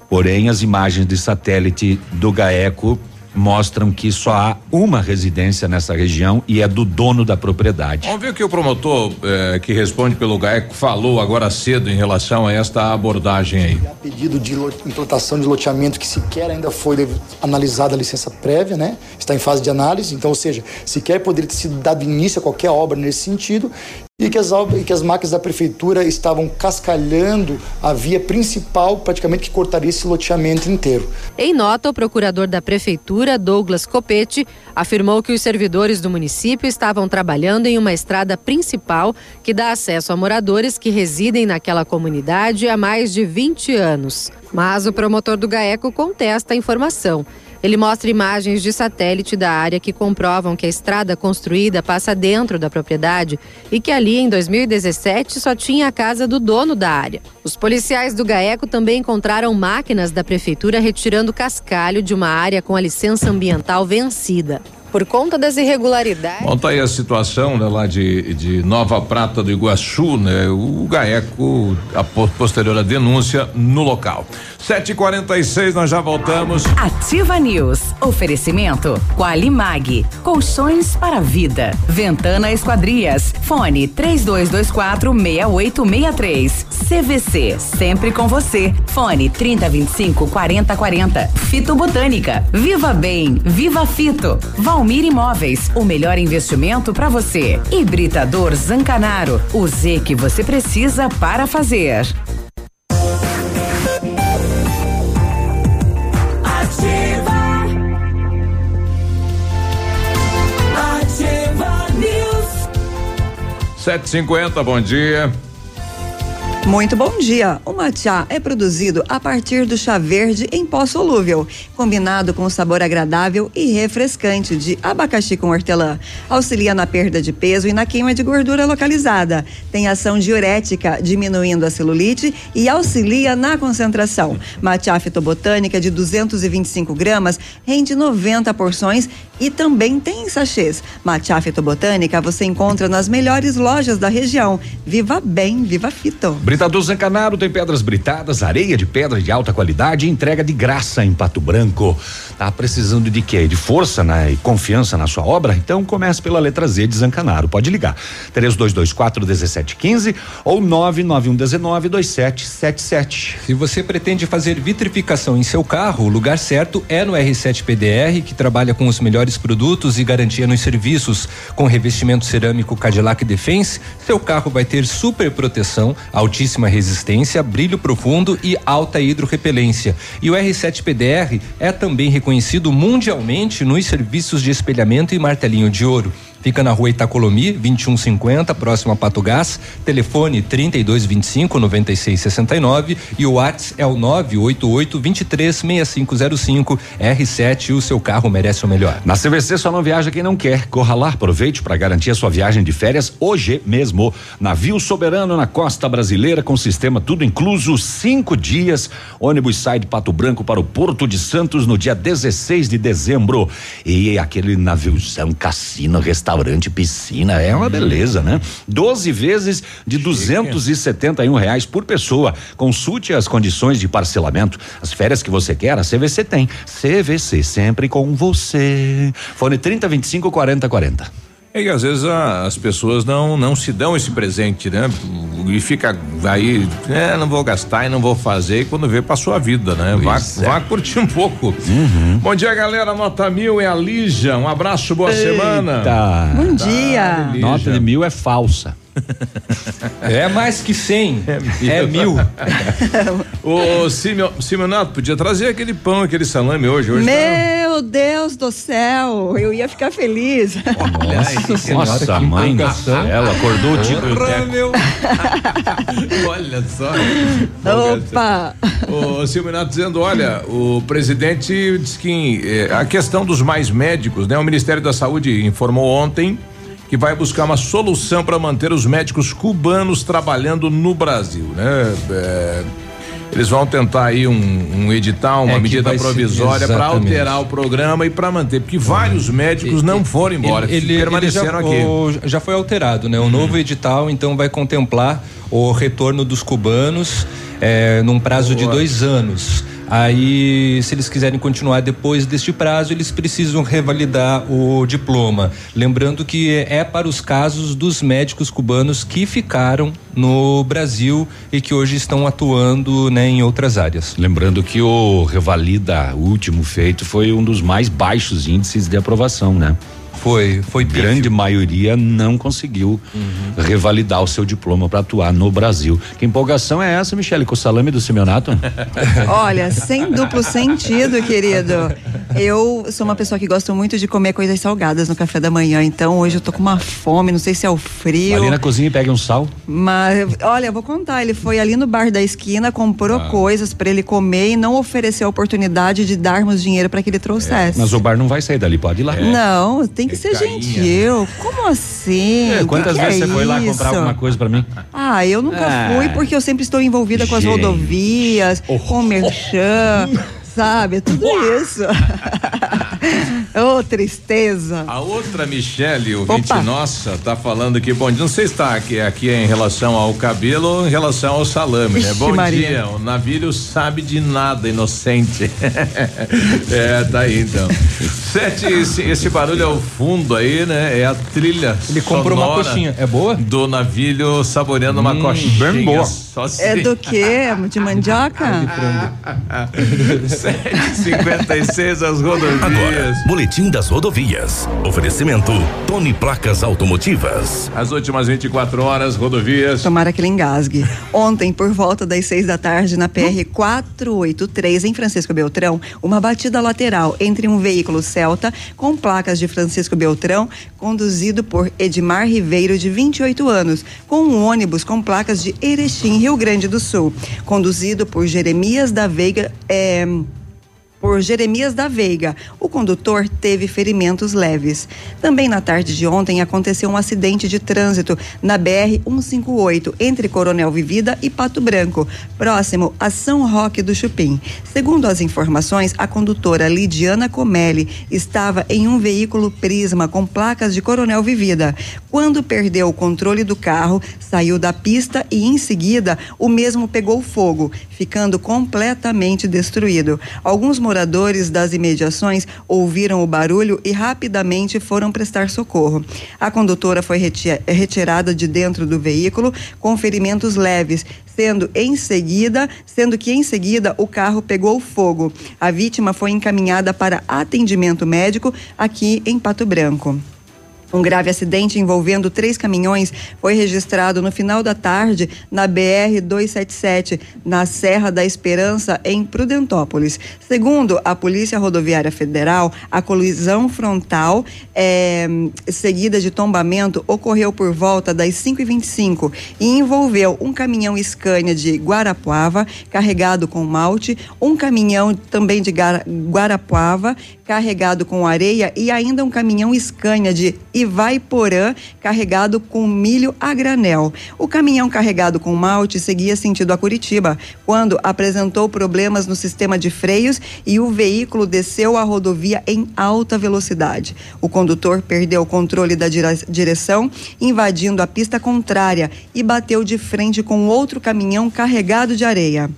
D: Porém, as imagens de satélite do GAECO mostram que só há uma residência nessa região e é do dono da propriedade.
C: Vamos ver o que o promotor eh, que responde pelo GAECO falou agora cedo em relação a esta abordagem aí.
L: Há pedido de implantação de loteamento que sequer ainda foi analisada a licença prévia, né? Está em fase de análise, então, ou seja, sequer poderia ter sido dado início a qualquer obra nesse sentido e que as, e que as máquinas da prefeitura estavam cascalhando a via principal, praticamente que cortaria esse loteamento inteiro.
N: Em nota, o procurador da Prefeitura, Douglas Copete, afirmou que os servidores do município estavam trabalhando em uma estrada principal que dá acesso a moradores que residem naquela comunidade há mais de 20 anos. Mas o promotor do GAECO contesta a informação. Ele mostra imagens de satélite da área que comprovam que a estrada construída passa dentro da propriedade e que ali, em 2017, só tinha a casa do dono da área. Os policiais do GAECO também encontraram máquinas da prefeitura retirando cascalho de uma área com a licença ambiental vencida. Por conta das irregularidades.
C: Bom, tá aí a situação né, lá de, de Nova Prata do Iguaçu, né? O GAECO, a po- posterior à denúncia no local. 7h46, nós já voltamos.
H: Ativa News. Oferecimento Qualimag. Colchões para a vida. Ventana Esquadrias. Fone 3224 6863. CVC. Sempre com você. Fone 3025 4040. Fito Botânica. Viva Bem. Viva Fito. Valmir Imóveis. O melhor investimento para você. Hibridador Zancanaro. O Z que você precisa para fazer.
B: Ativa. Ativa News.
C: 7h50, bom dia.
F: Muito bom dia. O matcha é produzido a partir do chá verde em pó solúvel, combinado com o sabor agradável e refrescante de abacaxi com hortelã. Auxilia na perda de peso e na queima de gordura localizada. Tem ação diurética, diminuindo a celulite e auxilia na concentração. Matcha fitobotânica de 225 gramas rende 90 porções e também tem em sachês. Matcha fitobotânica você encontra nas melhores lojas da região. Viva bem, viva fito.
D: Britador Zancanaro tem pedras britadas, areia de pedra de alta qualidade e entrega de graça em Pato Branco. Tá precisando de quê? De força né? e confiança na sua obra? Então comece pela letra Z de Zancanaro. Pode ligar. 3224 1715 ou 99119 2777.
E: Se você pretende fazer vitrificação em seu carro, o lugar certo é no R7 PDR, que trabalha com os melhores produtos e garantia nos serviços. Com revestimento cerâmico Cadillac Defense, seu carro vai ter super proteção, altíssima resistência, brilho profundo e alta hidrorrepelência. E o R7 PDR é também reconhecido mundialmente nos serviços de espelhamento e martelinho de ouro. Fica na rua Itacolomi, 2150, próximo a Pato Gás. Telefone 3225 9669 e o WhatsApp é o 988 236505. R7, o seu carro merece o melhor.
D: Na CVC só não viaja quem não quer. Corra lá, aproveite para garantir a sua viagem de férias hoje mesmo. Navio soberano na costa brasileira com sistema tudo incluso, cinco dias. Ônibus sai de Pato Branco para o Porto de Santos no dia 16 de dezembro. E aquele naviozão cassino restaurante restaurante, piscina, é uma beleza, né? 12 vezes de duzentos e setenta e um reais por pessoa. Consulte as condições de parcelamento. As férias que você quer, a CVC tem. CVC, sempre com você. Fone 30 25 40 40.
C: É que às vezes a- as pessoas não não se dão esse presente, né? E fica aí, é, não vou gastar e não vou fazer, e quando vê passou a vida, né? Vá,
D: é.
C: vá curtir um pouco. Bom dia, galera. Nota mil é a Lígia. Um abraço, boa semana.
D: Tá.
F: Bom dia.
C: Lígia.
D: Nota de mil é falsa. [laughs]
E: É mais que 100. É mil. [laughs]
C: Ô, Simio- Simeonato, podia trazer aquele pão, aquele salame hoje. Hoje tá-
F: Meu Deus do céu, eu ia ficar feliz.
D: Nossa, Nossa
E: que
D: mãe céu, acordou o Tico e.
C: Olha só.
F: Opa!
C: O Silvinato dizendo, olha, o presidente diz que eh, a questão dos mais médicos, né? O Ministério da Saúde informou ontem que vai buscar uma solução para manter os médicos cubanos trabalhando no Brasil, né? Eh, eles vão tentar aí um, um edital, uma
E: É
C: medida provisória para alterar o programa e para manter, porque vários médicos não foram embora,
E: Ele, ele
C: permaneceram
E: já,
C: aqui.
E: já foi alterado, né? O novo edital, então, vai contemplar o retorno dos cubanos eh, num prazo de
C: Boa.
E: dois anos. Aí, se eles quiserem continuar depois deste prazo, eles precisam revalidar o diploma. Lembrando que é para os casos dos médicos cubanos que ficaram no Brasil e que hoje estão atuando né, em outras áreas.
D: Lembrando que o Revalida último feito foi um dos mais baixos índices de aprovação, né?
E: Foi, foi
D: Grande maioria não conseguiu revalidar o seu diploma para atuar no Brasil. Que empolgação é essa, Michele, com o salame do Simeonato? [laughs]
F: Olha, sem duplo sentido, querido. Eu sou uma pessoa que gosto muito de comer coisas salgadas no café da manhã, então hoje eu tô com uma fome, não sei se é o frio.
D: Ali na cozinha e pega um sal.
F: Mas, olha, eu vou contar. Ele foi ali no bar da esquina, comprou
D: Ah.
F: coisas pra ele comer e não ofereceu a oportunidade de darmos dinheiro pra que ele trouxesse.
D: Mas o bar não vai sair dali, pode ir lá.
F: Não, tem que ser
D: Recainha.
F: gentil. Como assim?
D: É, quantas
F: Que que
D: vezes
F: é
D: você foi lá comprar alguma coisa para mim?
F: Ah, eu nunca
D: Ah.
F: fui porque eu sempre estou envolvida com as
D: Gente.
F: rodovias, com o merchan, [laughs] sabe? É tudo isso. [laughs] Ô, tristeza.
C: A outra Michele, ouvinte
F: Opa.
C: nossa, tá falando que, bom, não sei se tá aqui, aqui é em relação ao cabelo ou em relação ao salame, né?
F: Ixi,
C: Bom
F: Maria.
C: dia, o navilho sabe de nada, inocente. [laughs] é, tá aí então. Sete, esse, esse barulho ao fundo aí, né? É a trilha
E: Ele comprou uma coxinha. É boa?
C: Do navilho saboreando uma
E: Hum,
C: coxinha.
E: bem boa.
C: Só se...
F: É do quê? De mandioca? [laughs]
C: 56 as rodovias.
K: Agora, Boletim das Rodovias. Oferecimento Tony Placas Automotivas.
C: As últimas 24 horas, rodovias.
F: Tomara que ele engasgue. Ontem, por volta das seis da tarde, na PR 483, em Francisco Beltrão, uma batida lateral entre um veículo Celta com placas de Francisco Beltrão, conduzido por Edmar Ribeiro, de 28 anos, com um ônibus com placas de Erechim, Rio Grande do Sul, conduzido por Jeremias da Veiga. eh, por Jeremias da Veiga. O condutor teve ferimentos leves. Também na tarde de ontem aconteceu um acidente de trânsito na BR 158 entre Coronel Vivida e Pato Branco, próximo a São Roque do Chupim. Segundo as informações, a condutora Lidiana Comelli estava em um veículo Prisma com placas de Coronel Vivida. Quando perdeu o controle do carro, saiu da pista e em seguida o mesmo pegou fogo, ficando completamente destruído. Alguns moradores das imediações ouviram o barulho e rapidamente foram prestar socorro. A condutora foi reti- retirada de dentro do veículo com ferimentos leves, sendo em seguida, sendo que em seguida o carro pegou fogo. A vítima foi encaminhada para atendimento médico aqui em Pato Branco. Um grave acidente envolvendo três caminhões foi registrado no final da tarde na BR-277, na Serra da Esperança, em Prudentópolis. Segundo a Polícia Rodoviária Federal, a colisão frontal, eh, seguida de tombamento, ocorreu por volta das 5h25 e envolveu um caminhão Scania de Guarapuava, carregado com malte, um caminhão também de Guarapuava, carregado com areia e ainda um caminhão Scania de Ivaiporã carregado com milho a granel. O caminhão carregado com malte seguia sentido a Curitiba, quando apresentou problemas no sistema de freios e o veículo desceu a rodovia em alta velocidade. O condutor perdeu o controle da direção, invadindo a pista contrária e bateu de frente com outro caminhão carregado de areia.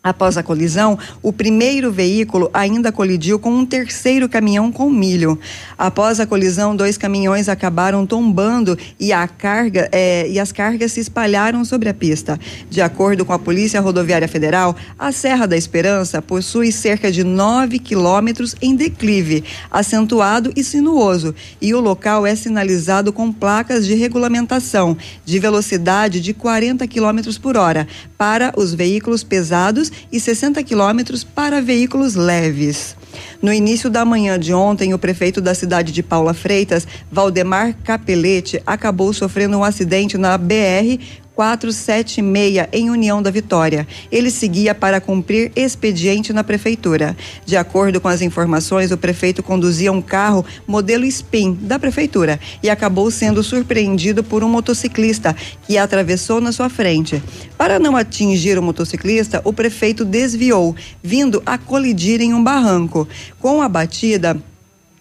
F: Após a colisão, o primeiro veículo ainda colidiu com um terceiro caminhão com milho. Após a colisão, dois caminhões acabaram tombando e, a carga, eh, e as cargas se espalharam sobre a pista. De acordo com a Polícia Rodoviária Federal, a Serra da Esperança possui cerca de 9 quilômetros em declive, acentuado e sinuoso, e o local é sinalizado com placas de regulamentação de velocidade de 40 quilômetros por hora para os veículos pesados e 60 quilômetros para veículos leves. No início da manhã de ontem, o prefeito da cidade de Paula Freitas, Valdemar Capelete, acabou sofrendo um acidente na BR 476 em União da Vitória. Ele seguia para cumprir expediente na prefeitura. De acordo com as informações, o prefeito conduzia um carro modelo Spin da prefeitura e acabou sendo surpreendido por um motociclista que atravessou na sua frente. Para não atingir o motociclista, o prefeito desviou, vindo a colidir em um barranco. Com a batida,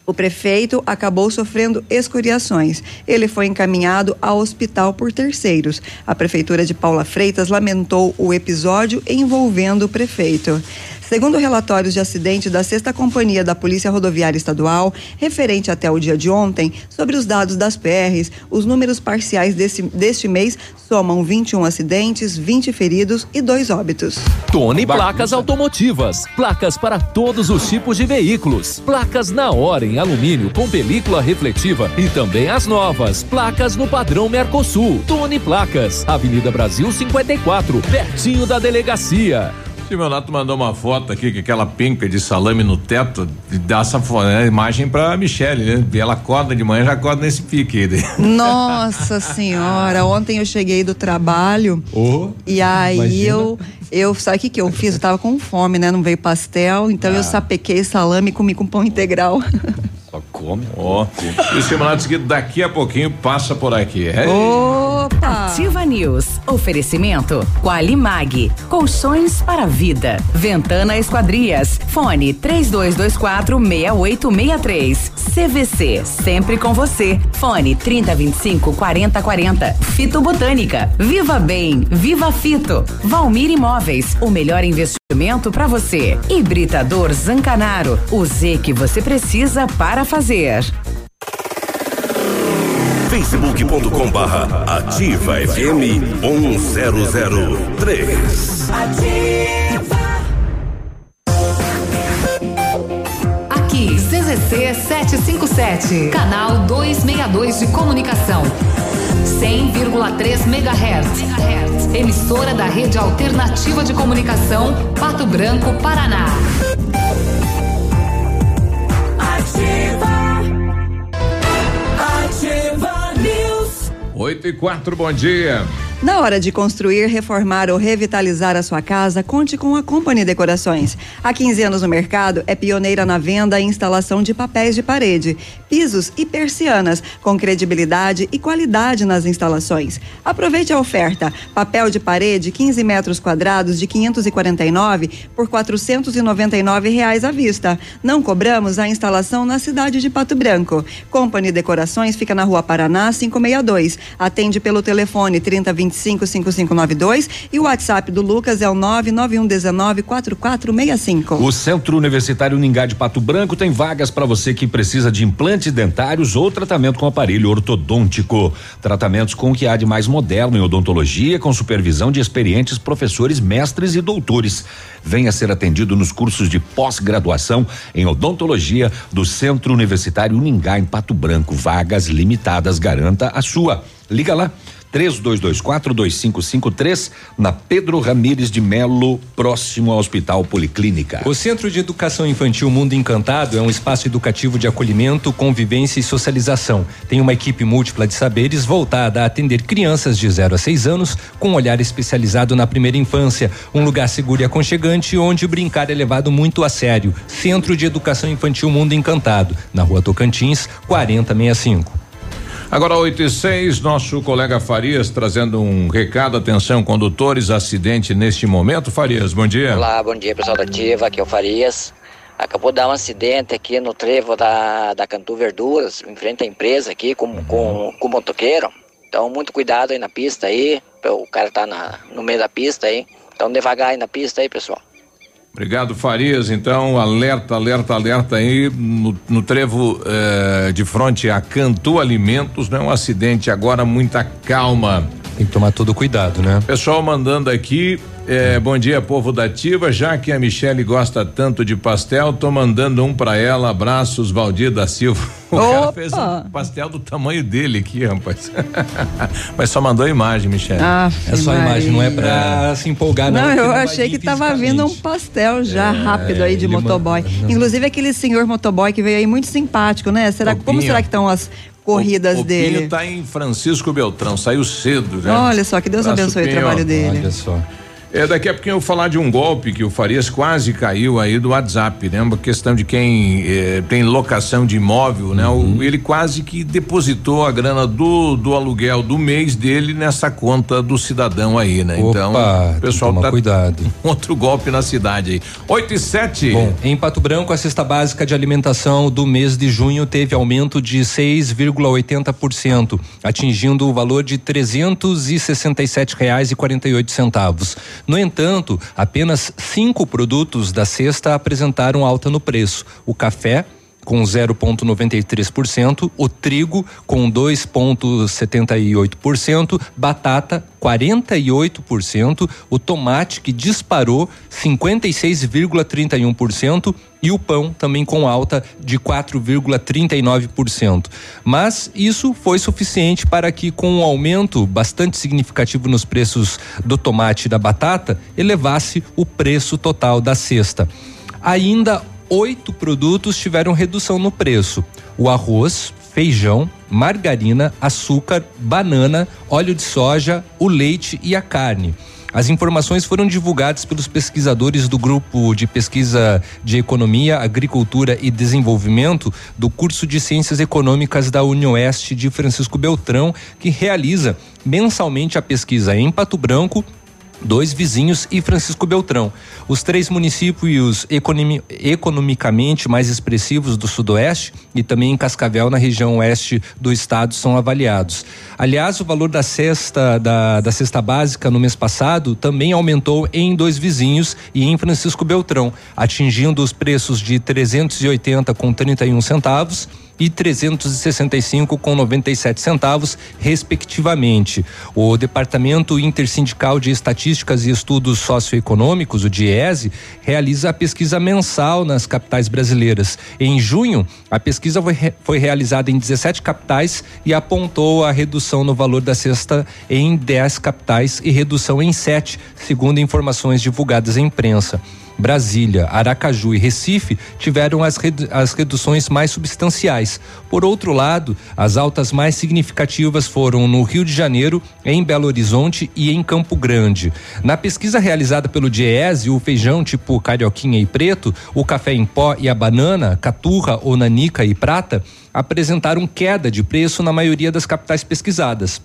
F: o prefeito acabou sofrendo escoriações. Ele foi encaminhado ao hospital por terceiros. A prefeitura de Paula Freitas lamentou o episódio envolvendo o prefeito. Segundo relatórios de acidente da Sexta Companhia da Polícia Rodoviária Estadual, referente até o dia de ontem, sobre os dados das PRs, os números parciais desse, deste mês somam 21 acidentes, 20 feridos e dois óbitos.
O: Tony Placas Automotivas. Placas para todos os tipos de veículos. Placas na hora em alumínio com película refletiva e também as novas. Placas no padrão Mercosul. Tony Placas. Avenida Brasil 54, pertinho da delegacia.
C: O Nato mandou uma foto aqui com aquela penca de salame no teto, dá essa né, imagem pra Michelle, né? E ela acorda de manhã, já acorda nesse pique aí.
F: Nossa senhora, ontem eu cheguei do trabalho
C: oh,
F: e aí imagina. eu, eu, sabe o que que eu fiz? Eu tava com fome, né? Não veio pastel, então ah. eu sapequei salame e comi com pão integral.
C: Come. Ó. Oh. E o Simulados que daqui a pouquinho passa por aqui. É.
H: Opa! Ativa News. Oferecimento. Qualimag. Colchões para vida. Ventana Esquadrias. Fone 3224 6863. CVC. Sempre com você. Fone 3025 4040. Fito Botânica. Viva Bem. Viva Fito. Valmir Imóveis. O melhor investimento para você. Hibridador Zancanaro. O Z que você precisa para fazer.
K: facebook.com barra ativa FM 1003.
A: Ativa. Aqui, CZC 757, canal 262 de comunicação. 100,3 MHz. Emissora da Rede Alternativa de Comunicação, Pato Branco, Paraná.
B: Ativa
C: 8 e 4, bom dia.
F: Na hora de construir, reformar ou revitalizar a sua casa, conte com a Company Decorações. Há 15 anos no mercado, é pioneira na venda e instalação de papéis de parede, pisos e persianas, com credibilidade e qualidade nas instalações. Aproveite a oferta: papel de parede 15 metros quadrados de 549 por 499 reais à vista. Não cobramos a instalação na cidade de Pato Branco. Company Decorações fica na Rua Paraná 562. Atende pelo telefone 3020 5592 e o WhatsApp do Lucas é o 99119 4465.
D: O Centro Universitário Ningá de Pato Branco tem vagas para você que precisa de implantes dentários ou tratamento com aparelho ortodôntico. Tratamentos com o que há de mais moderno em odontologia, com supervisão de experientes professores, mestres e doutores. Venha ser atendido nos cursos de pós-graduação em odontologia do Centro Universitário Ningá em Pato Branco. Vagas limitadas, garanta a sua. Liga lá 32242553 na Pedro Ramires de Melo, próximo ao Hospital Policlínica.
E: O Centro de Educação Infantil Mundo Encantado é um espaço educativo de acolhimento, convivência e socialização. Tem uma equipe múltipla de saberes voltada a atender crianças de 0 a 6 anos com um olhar especializado na primeira infância. Um lugar seguro e aconchegante onde brincar é levado muito a sério. Centro de Educação Infantil Mundo Encantado, na rua Tocantins, 4065.
C: Agora 8 e 6, nosso colega Farias trazendo um recado, atenção, condutores, acidente neste momento. Farias, bom dia.
P: Olá, bom dia pessoal da Ativa, aqui é o Farias. Acabou de dar um acidente aqui no trevo da, da Cantu Verduras, em frente à empresa aqui, com, com, com o motoqueiro. Então, muito cuidado aí na pista aí, o cara tá na, no meio da pista aí. Então, devagar aí na pista aí, pessoal.
C: Obrigado, Farias. Então, alerta, alerta, alerta aí no, no trevo eh, de frente a Cantu Alimentos, não é um acidente agora, muita calma.
E: Tem que tomar todo cuidado, né?
C: Pessoal mandando aqui, eh, bom dia, povo da Ativa. Já que a Michele gosta tanto de pastel, tô mandando um pra ela. Abraços, Valdir da Silva. [laughs] O cara
F: Opa!
C: fez um pastel do tamanho dele aqui, rapaz. [laughs] Mas só mandou a imagem, Michele.
F: Ah,
E: É só a imagem, não é pra se empolgar, não.
F: Não, eu achei que tava vindo um pastel já
C: É,
F: rápido aí de motoboy.
E: manda-
F: Inclusive aquele senhor motoboy que veio aí muito simpático, né? Será, como será que estão as corridas
C: o
F: dele?
C: Pinho tá em Francisco Beltrão, saiu cedo, né?
F: Olha só, que Deus
C: Abraço,
F: abençoe o trabalho dele.
E: Olha só.
C: É, daqui a pouquinho eu vou falar de um golpe que o Farias quase caiu aí do WhatsApp, né? Uma questão de quem eh, tem locação de imóvel, né?
E: Uhum.
C: O- ele quase que depositou a grana do, do aluguel do mês dele nessa conta do cidadão aí, né? então,
E: Opa,
C: o
E: tem que
C: pessoal
E: tomar
C: tá
E: cuidado. [laughs]
C: outro golpe na cidade aí. 8 e 7.
E: Bom, em Pato Branco, a cesta básica de alimentação do mês de junho teve aumento de 6,80%, atingindo o valor de R$ 367 reais 48 centavos. No entanto, apenas cinco produtos da cesta apresentaram alta no preço: o café com 0,93%, o trigo com 2,78%, batata 48%, o tomate que disparou 56,31% e o pão também com alta de 4,39%. Mas isso foi suficiente para que com um aumento bastante significativo nos preços do tomate e da batata, elevasse o preço total da cesta. Ainda oito produtos tiveram redução no preço: o arroz, feijão, margarina, açúcar, banana, óleo de soja, o leite e a carne. As informações foram divulgadas pelos pesquisadores do grupo de pesquisa de economia, agricultura e desenvolvimento do curso de ciências econômicas da Unioeste de Francisco Beltrão, que realiza mensalmente a pesquisa em Pato Branco, dois vizinhos e Francisco Beltrão. Os três municípios economi- economicamente mais expressivos do Sudoeste e também em Cascavel, na região oeste do estado, são avaliados. Aliás, o valor da cesta da, da cesta básica no mês passado também aumentou em dois vizinhos e em Francisco Beltrão, atingindo os preços de 380 com 31 centavos e 365 com 97 centavos, respectivamente. O Departamento Intersindical de Estatísticas e Estudos Socioeconômicos, o DIESE, realiza a pesquisa mensal nas capitais brasileiras. Em junho, a pesquisa foi, re- foi realizada em 17 capitais e apontou a redução no valor da cesta em 10 capitais e redução em 7, segundo informações divulgadas à imprensa. Brasília, Aracaju e Recife tiveram as, redu- as reduções mais substanciais. Por outro lado, as altas mais significativas foram no Rio de Janeiro, em Belo Horizonte e em Campo Grande. Na pesquisa realizada pelo Diese, o feijão tipo carioquinha e preto, o café em pó e a banana, caturra ou nanica e prata, apresentaram queda de preço na maioria das capitais pesquisadas.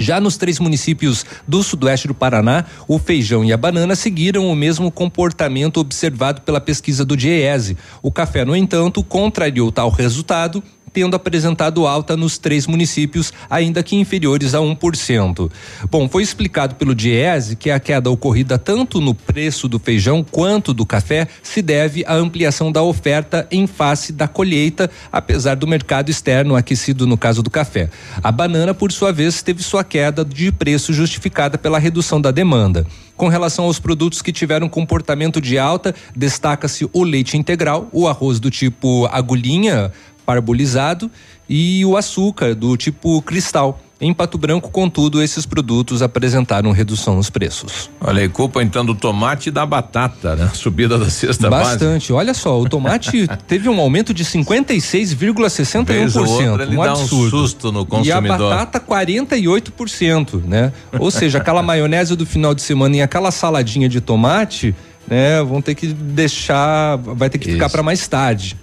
E: Já nos três municípios do sudoeste do Paraná, o feijão e a banana seguiram o mesmo comportamento observado pela pesquisa do DIESE. O café, no entanto, contrariou tal resultado, tendo apresentado alta nos três municípios, ainda que inferiores a 1%. Bom, foi explicado pelo DIESE que a queda ocorrida tanto no preço do feijão quanto do café se deve à ampliação da oferta em face da colheita, apesar do mercado externo aquecido no caso do café. A banana, por sua vez, teve sua queda de preço justificada pela redução da demanda. Com relação aos produtos que tiveram comportamento de alta, destaca-se o leite integral, o arroz do tipo agulhinha, parbolizado e o açúcar do tipo cristal. Em Pato Branco, contudo, esses produtos apresentaram redução nos preços.
C: Olha aí, culpa então do tomate e da batata, né? [laughs] Subida da cesta
E: Bastante.
C: base.
E: Olha só, o tomate [laughs] teve um aumento de 56,61%.
C: Ele
E: um
C: dá
E: absurdo.
C: um susto no
E: E a
C: consumidor.
E: batata 48%, né? Ou seja, aquela maionese do final de semana e aquela saladinha de tomate, né, vão ter que deixar, vai ter que ficar para mais tarde.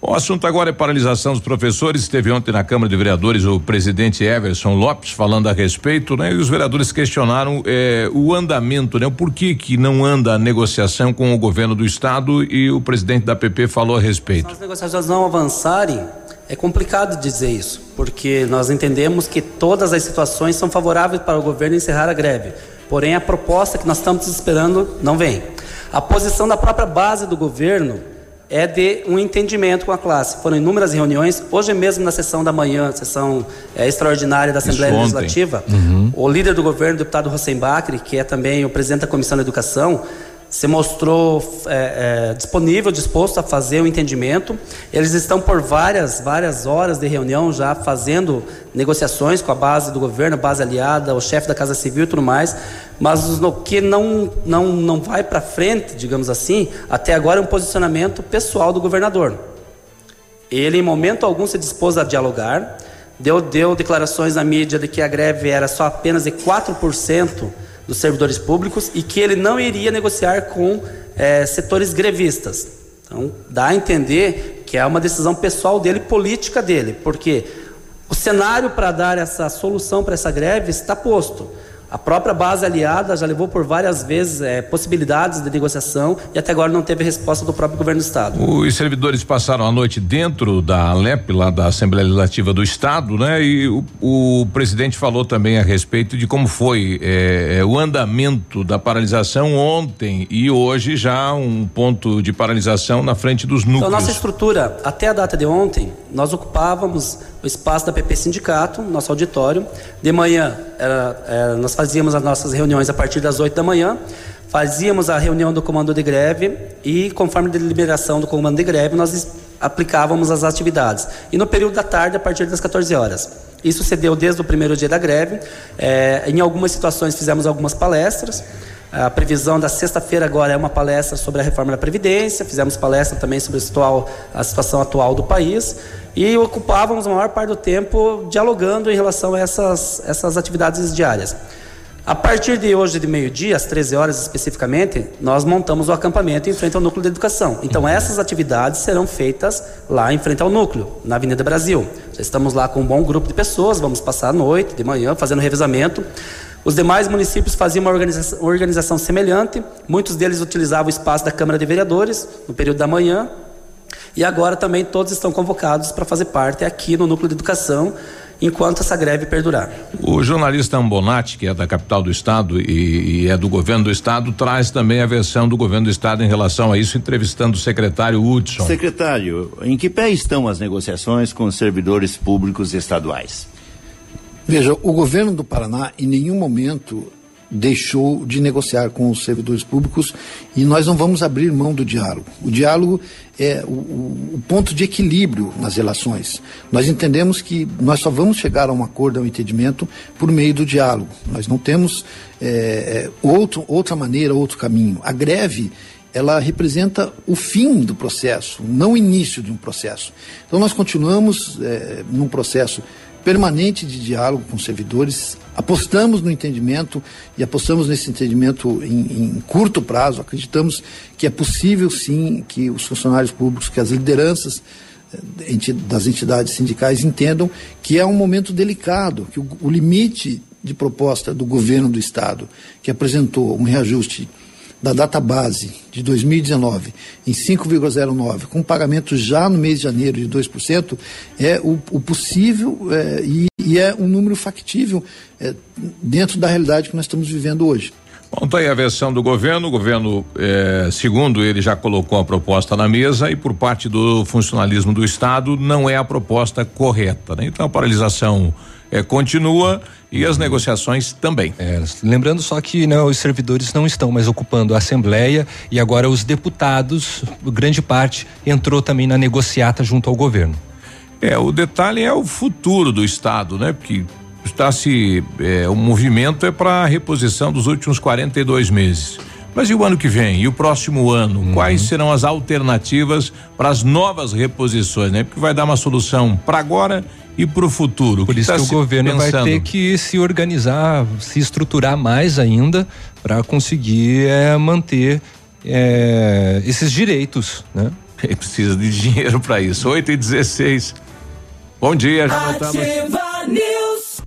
C: O assunto agora é paralisação dos professores. Esteve ontem na Câmara de Vereadores o presidente Everson Lopes falando a respeito, né? E os vereadores questionaram eh, o andamento, né? O porquê que não anda a negociação com o governo do estado e o presidente da PP falou a respeito.
Q: as negociações não avançarem, é complicado dizer isso, porque nós entendemos que todas as situações são favoráveis para o governo encerrar a greve. Porém, a proposta que nós estamos esperando não vem. A posição da própria base do governo é de um entendimento com a classe. Foram inúmeras reuniões, hoje mesmo na sessão da manhã, sessão é, extraordinária da Assembleia. Legislativa,
C: Uhum.
Q: o líder do governo, o deputado Bakri, que é também o presidente da Comissão da Educação, se mostrou é, é, disponível, disposto a fazer o entendimento. Eles estão por várias, várias horas de reunião já fazendo negociações com a base do governo, a base aliada, o chefe da Casa Civil e tudo mais. Mas no que não, não, não vai para frente, digamos assim, até agora é um posicionamento pessoal do governador. Ele, em momento algum, se dispôs a dialogar, deu, deu declarações na mídia de que a greve era só apenas de 4% dos servidores públicos e que ele não iria negociar com eh, setores grevistas. Então, dá a entender que é uma decisão pessoal dele, política dele, porque o cenário para dar essa solução para essa greve está posto. A própria base aliada já levou por várias vezes eh, possibilidades de negociação e até agora não teve resposta do próprio governo do Estado.
C: Os servidores passaram a noite dentro da Alep, lá da Assembleia Legislativa do Estado, né? E o, o presidente falou também a respeito de como foi eh, o andamento da paralisação ontem e hoje já um ponto de paralisação na frente dos
Q: Então,
C: núcleos.
Q: nossa estrutura, até a data de ontem, nós ocupávamos o espaço da PP Sindicato, nosso auditório. De manhã, era, era, nós fazíamos as nossas reuniões a partir das 8 da manhã, fazíamos a reunião do comando de greve e, conforme a deliberação do comando de greve, nós aplicávamos as atividades. E no período da tarde, a partir das 14 horas. Isso se deu desde o primeiro dia da greve. Eh, em algumas situações, fizemos algumas palestras. A previsão da sexta-feira agora é uma palestra sobre a reforma da Previdência, fizemos palestra também sobre a situação atual do país e ocupávamos a maior parte do tempo dialogando em relação a essas, essas atividades diárias. A partir de hoje, de meio-dia, às 13 horas especificamente, nós montamos o acampamento em frente ao núcleo de educação. Então, essas atividades serão feitas lá em frente ao núcleo, na Avenida Brasil. Já estamos lá com um bom grupo de pessoas, vamos passar a noite, de manhã, fazendo revezamento. Os demais municípios faziam uma organização, organização semelhante, muitos deles utilizavam o espaço da Câmara de Vereadores no período da manhã, e agora também todos estão convocados para fazer parte aqui no núcleo de educação, enquanto essa greve perdurar.
C: O jornalista Ambonati, que é da capital do estado e, e é do governo do estado, traz também a versão do governo do estado em relação a isso, entrevistando o secretário Hudson.
R: Secretário, em que pé estão as negociações com os servidores públicos estaduais?
L: Veja, o governo do Paraná em nenhum momento deixou de negociar com os servidores públicos e nós não vamos abrir mão do diálogo. O diálogo é o, o- ponto de equilíbrio nas relações. Nós entendemos que nós só vamos chegar a um acordo, a um entendimento, por meio do diálogo. Nós não temos é, é, outro, outra maneira, outro caminho. A greve ela representa o fim do processo, não o início de um processo. Então nós continuamos eh, num processo permanente de diálogo com servidores, apostamos no entendimento e apostamos nesse entendimento em, em curto prazo. Acreditamos que é possível sim que os funcionários públicos, que as lideranças eh, das entidades sindicais entendam que é um momento delicado, que o, o limite de proposta do governo do estado, que apresentou um reajuste da data base de 2019 em 5,09, com pagamento já no mês de janeiro de 2%, é o, o possível é, e, e é um número factível é, dentro da realidade que nós estamos vivendo hoje.
C: Bom, tá aí a versão do governo. O governo, eh, segundo ele, já colocou a proposta na mesa e por parte do funcionalismo do Estado não é a proposta correta. Né? Então a paralisação eh, continua e as negociações também.
E: É, lembrando só que né, os servidores não estão mais ocupando a Assembleia e agora os deputados, grande parte, entrou também na negociata junto ao governo.
C: É, o detalhe é o futuro do Estado, né? Porque está se é, o movimento é para a reposição dos últimos 42 meses. Mas e o ano que vem? E o próximo ano?
E: Uhum.
C: Quais serão as alternativas para as novas reposições, né? Porque vai dar uma solução para agora e para o futuro.
E: Por isso
C: tá
E: que o governo vai
C: pensando?
E: ter que se organizar, se estruturar mais ainda para conseguir eh, manter eh, esses direitos, né? [laughs]
C: Ele precisa de dinheiro para isso. 8 e 16. Bom dia, já voltamos.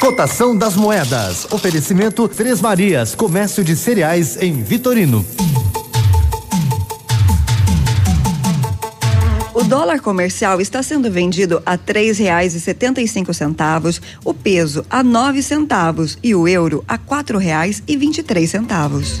M: Cotação das moedas. Oferecimento Três Marias, comércio de cereais em Vitorino.
F: O dólar comercial está sendo vendido a três reais e setenta e cinco centavos, o peso a nove centavos e o euro a quatro reais e vinte e três centavos.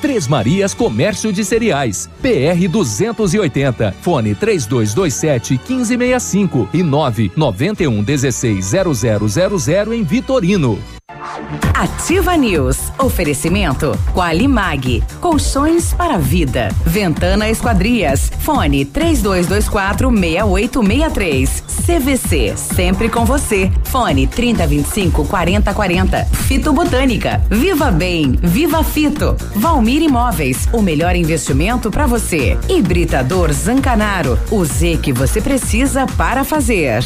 O: Três Marias Comércio de Cereais. PR 280. Fone 3227 1565 e 991 16 0000 em Vitorino.
H: Ativa News. Oferecimento Qualimag. Colchões para vida. Ventana Esquadrias. Fone 3224 6863. CVC. Sempre com você. Fone 3025 4040. Fito Botânica. Viva Bem. Viva Fito. Valmir Imóveis. O melhor investimento para você. Hibridador Zancanaro. O Z que você precisa para fazer.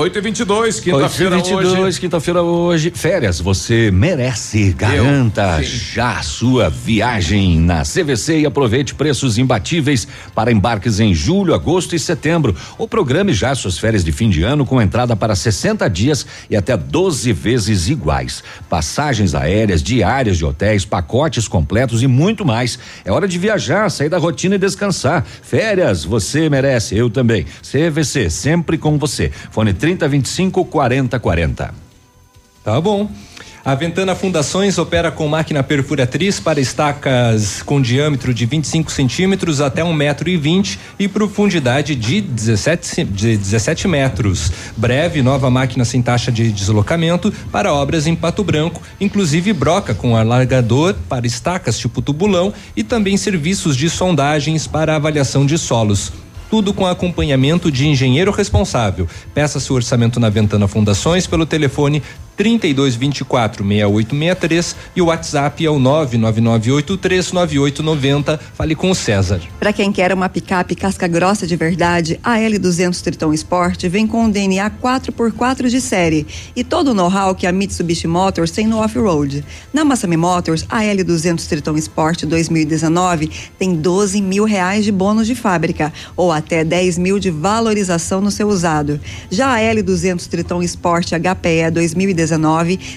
C: 8 e 22, quinta-feira
D: 22,
C: hoje.
D: quinta-feira hoje. Férias, você merece. Garanta já a sua viagem na CVC e aproveite preços imbatíveis para embarques em julho, agosto e setembro. Ou programe já suas férias de fim de ano com entrada para 60 dias e até 12 vezes iguais. Passagens aéreas, diárias de hotéis, pacotes completos e muito mais. É hora de viajar, sair da rotina e descansar. Férias, você merece, eu também. CVC, sempre com você. Fone 3025 4040.
E: Tá bom. A Ventana Fundações opera com máquina perfuratriz para estacas com diâmetro de 25 centímetros até um metro e vinte e profundidade de 17, ce- de 17 metros. Breve, nova máquina sem taxa de deslocamento para obras em Pato Branco, inclusive broca com alargador para estacas tipo tubulão e também serviços de sondagens para avaliação de solos. Tudo com acompanhamento de engenheiro responsável. Peça seu orçamento na Ventana Fundações pelo telefone 3224 6863 e o WhatsApp é o 999839890. Fale com o César.
F: Para quem quer uma picape casca grossa de verdade, a L200 Triton Sport vem com um DNA 4x4 de série e todo o know-how que a Mitsubishi Motors tem no off-road. Na Massami Motors, a L200 Triton Sport 2019 tem 12 mil reais de bônus de fábrica ou até 10 mil de valorização no seu usado. Já a L200 Triton Sport HPE 2019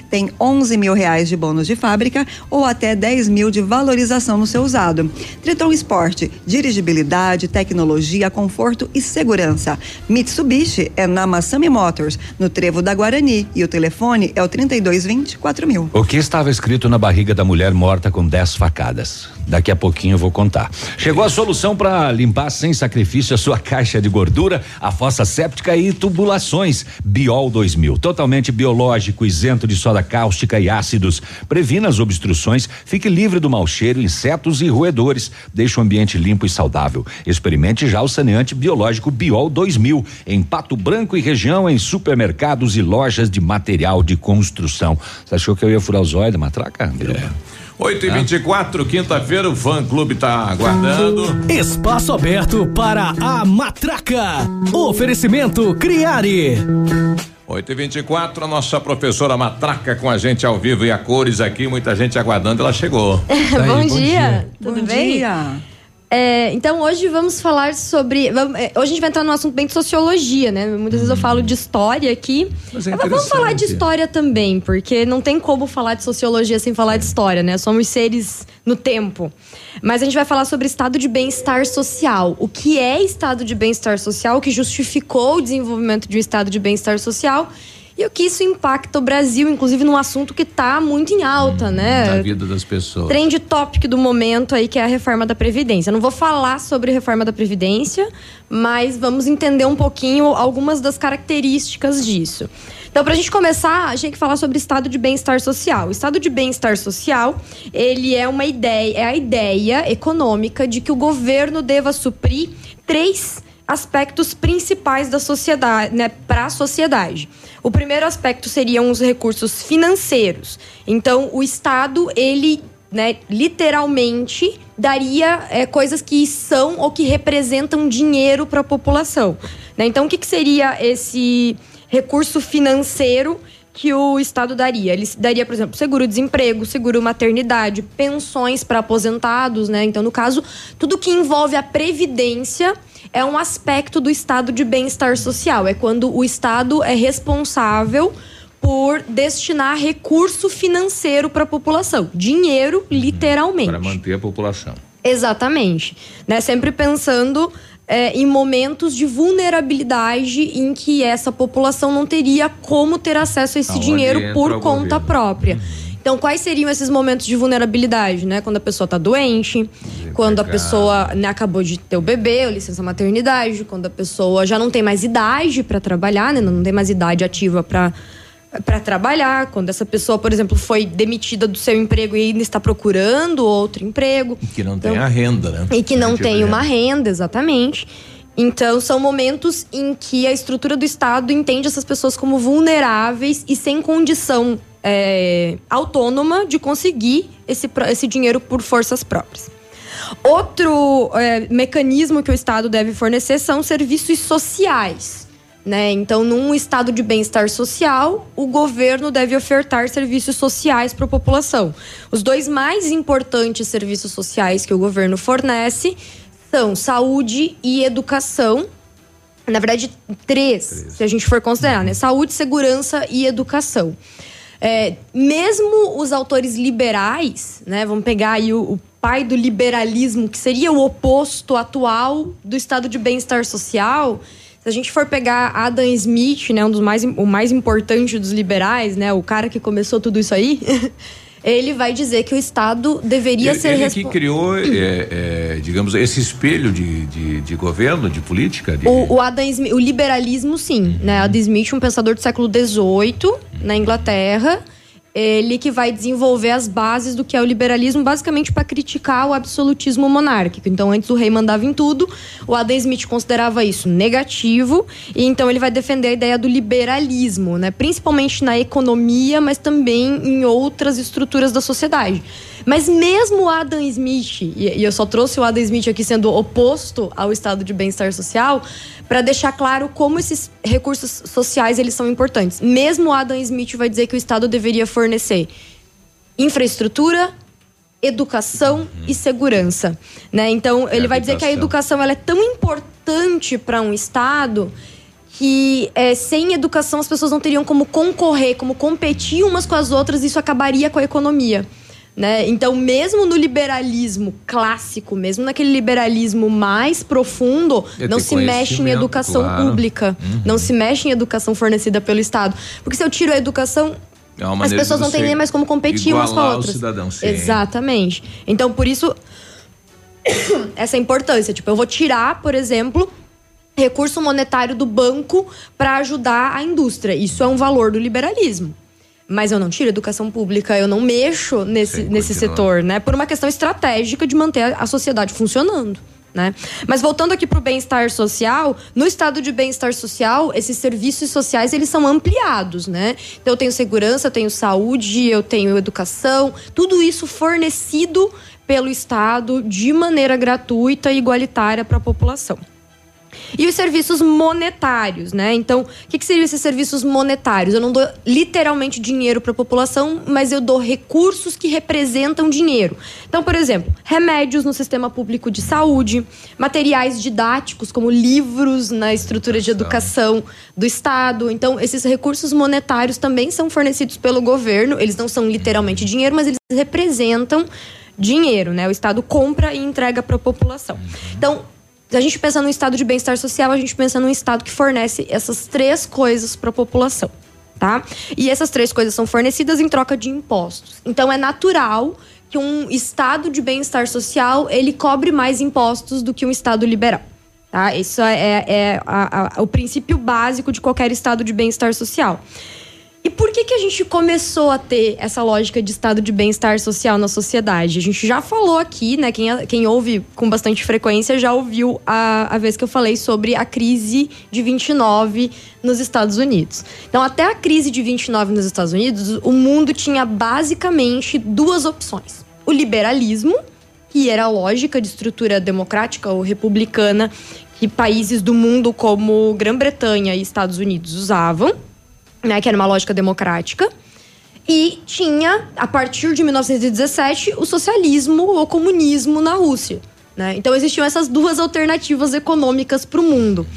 F: tem 11 mil reais de bônus de fábrica ou até 10 mil de valorização no seu usado. Triton Sport, dirigibilidade, tecnologia, conforto e segurança. Mitsubishi é na Massami Motors, no Trevo da Guarani e o telefone é o 3220 4000.
D: O que estava escrito na barriga da mulher morta com 10 facadas? Daqui a pouquinho eu vou contar. Chegou a solução para limpar sem sacrifício a sua [laughs] caixa de gordura, a fossa séptica e tubulações. Biol 2000, totalmente biológico, isento de soda cáustica e ácidos. Previna as obstruções, fique livre do mau cheiro, insetos e roedores. Deixe o ambiente limpo e saudável. Experimente já o saneante biológico Biol 2000 em Pato Branco e região, em supermercados e lojas de material de construção. Você achou que eu ia furar os olhos da matraca? É.
C: 8 e 24 quinta-feira, o fã clube tá aguardando.
S: Espaço aberto para a matraca. Oferecimento Criare.
C: 8 e 24 a nossa professora Matraca com a gente ao vivo e a cores aqui, muita gente aguardando, ela chegou. [laughs]
T: bom, dia. tudo
F: Bom
T: bem?
F: dia.
T: É, então hoje vamos falar sobre. vamos- é, hoje a gente vai entrar num assunto bem de sociologia, né? Muitas vezes eu falo de história aqui.
C: Mas é
T: Mas vamos falar de história também, porque não tem como falar de sociologia sem falar de história, né? Somos seres no tempo. Mas a gente vai falar sobre estado de bem-estar social. O que é estado de bem-estar social, o que justificou o desenvolvimento de um estado de bem-estar social e o que isso impacta o Brasil, inclusive num assunto que está muito em alta, né?
C: Na vida das pessoas.
T: Trend topic do momento aí, que é a reforma da Previdência. Eu não vou falar sobre reforma da Previdência, mas vamos entender um pouquinho algumas das características disso. Então, para a gente começar, a gente tem que falar sobre estado de bem-estar social. O estado de bem-estar social, ele é uma ideia, é a ideia econômica de que o governo deva suprir três aspectos principais da sociedade, né, para a sociedade. O primeiro aspecto seriam os recursos financeiros. Então, o Estado, ele, né, literalmente daria é, coisas que são ou que representam dinheiro para a população. né? Então, o que, que seria esse recurso financeiro que o Estado daria? Ele daria, por exemplo, seguro-desemprego, seguro-maternidade, pensões para aposentados, né? Então, no caso, tudo que envolve a previdência é um aspecto do estado de bem-estar social. É quando o Estado é responsável por destinar recurso financeiro para a população. Dinheiro, literalmente.
C: Para manter a população.
T: Exatamente. Né? Sempre pensando é, em momentos de vulnerabilidade em que essa população não teria como ter acesso a esse
C: Aonde
T: dinheiro por conta própria. Então, quais seriam esses momentos de vulnerabilidade, né? Quando a pessoa tá doente, quando a pessoa né, acabou de ter o bebê, ou licença maternidade, quando a pessoa já não tem mais idade para trabalhar, né? Não tem mais idade ativa para para trabalhar, quando essa pessoa, por exemplo, foi demitida do seu emprego e ainda está procurando outro emprego.
C: Que não tem
T: Então-
C: a renda, né?
T: E que não
C: Tipo
T: tem
C: de
T: uma
C: renda,
T: exatamente. Então, são momentos em que a estrutura do Estado entende essas pessoas como vulneráveis e sem condição é, autônoma de conseguir esse, esse dinheiro por forças próprias. Outro é, mecanismo que o Estado deve fornecer são serviços sociais. Né? Então, num estado de bem-estar social, o governo deve ofertar serviços sociais para a população. Os dois mais importantes serviços sociais que o governo fornece são saúde e educação. Na verdade, três, se a gente for considerar, né? Saúde, segurança e educação. É, mesmo os autores liberais, né? Vamos pegar aí o, o pai do liberalismo, que seria o oposto atual do estado de bem-estar social. Se a gente for pegar Adam Smith, né, um dos mais, o mais importante dos liberais, né, o cara que começou tudo isso aí, [laughs] ele vai dizer que o Estado deveria
C: Ele,
T: ser
C: ele que criou, é, é, digamos, esse espelho de, de, de governo, de política. De...
T: O, o Adam Smith, o liberalismo, sim. Né? Adam Smith, um pensador do século XVIII, na Inglaterra. Ele que vai desenvolver as bases do que é o liberalismo, basicamente para criticar o absolutismo monárquico. Então, antes o rei mandava em tudo, o Adam Smith considerava isso negativo, e então ele vai defender a ideia do liberalismo, né? principalmente na economia, mas também em outras estruturas da sociedade. Mas mesmo o Adam Smith, e e eu só trouxe o Adam Smith aqui sendo oposto ao estado de bem-estar social, para deixar claro como esses recursos sociais eles são importantes. Mesmo o Adam Smith vai dizer que o Estado deveria fornecer infraestrutura, educação e segurança, né? Então ele vai dizer que a educação ela é tão importante para um Estado que é, sem educação as pessoas não teriam como concorrer, como competir umas com as outras, e isso acabaria com a economia. Né? Então, mesmo no liberalismo clássico, mesmo naquele liberalismo mais profundo,
C: É
T: não se mexe em educação
C: claro.
T: pública,
C: Uhum.
T: não se mexe em educação fornecida pelo Estado. Porque se eu tiro a educação,
C: É
T: as pessoas não têm nem mais como competir umas com as outras.
C: cidadão, sim.
T: Exatamente. Então, por isso, [coughs] essa importância. Tipo, eu vou tirar, por exemplo, recurso monetário do banco para ajudar a indústria. Isso é um valor do liberalismo. Mas eu não tiro educação pública, eu não mexo nesse, nesse setor, né? Por uma questão estratégica de manter a- a sociedade funcionando. Né? Mas voltando aqui para o bem-estar social, no estado de bem-estar social, esses serviços sociais eles são ampliados, né? Então eu tenho segurança, eu tenho saúde, eu tenho educação, tudo isso fornecido pelo Estado de maneira gratuita e igualitária para a população. E os serviços monetários, né? Então, o que, que seriam esses serviços monetários? Eu não dou literalmente dinheiro para a população, mas eu dou recursos que representam dinheiro. Então, por exemplo, remédios no sistema público de saúde, materiais didáticos, como livros na estrutura de educação do Estado. Então, esses recursos monetários também são fornecidos pelo governo. Eles não são literalmente dinheiro, mas eles representam dinheiro, né? O Estado compra e entrega para a população. Então, a gente pensa num estado de bem-estar social, a gente pensa num estado que fornece essas três coisas para a população, tá? E essas três coisas são fornecidas em troca de impostos. Então é natural que um estado de bem-estar social ele cobre mais impostos do que um estado liberal. Tá? Isso é, é a, a, o princípio básico de qualquer estado de bem-estar social. E por que, que a gente começou a ter essa lógica de estado de bem-estar social na sociedade? A gente já falou aqui, né? Quem, quem ouve com bastante frequência já ouviu a, a vez que eu falei sobre a crise de 29 nos Estados Unidos. Então, até a crise de 29 nos Estados Unidos, o mundo tinha basicamente duas opções: o liberalismo, que era a lógica de estrutura democrática ou republicana que países do mundo como Grã-Bretanha e Estados Unidos usavam né, que era uma lógica democrática. E tinha, a partir de 1917, o socialismo ou comunismo na Rússia. Né? Então existiam essas duas alternativas econômicas para o mundo.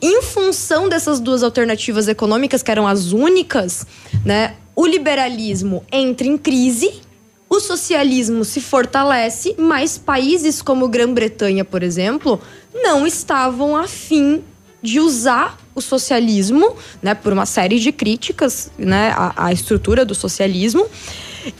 T: Em função dessas duas alternativas econômicas, que eram as únicas, né, o liberalismo entra em crise, o socialismo se fortalece, mas países como Grã-Bretanha, por exemplo, não estavam afim de usar o socialismo, né, por uma série de críticas, né, à, à estrutura do socialismo.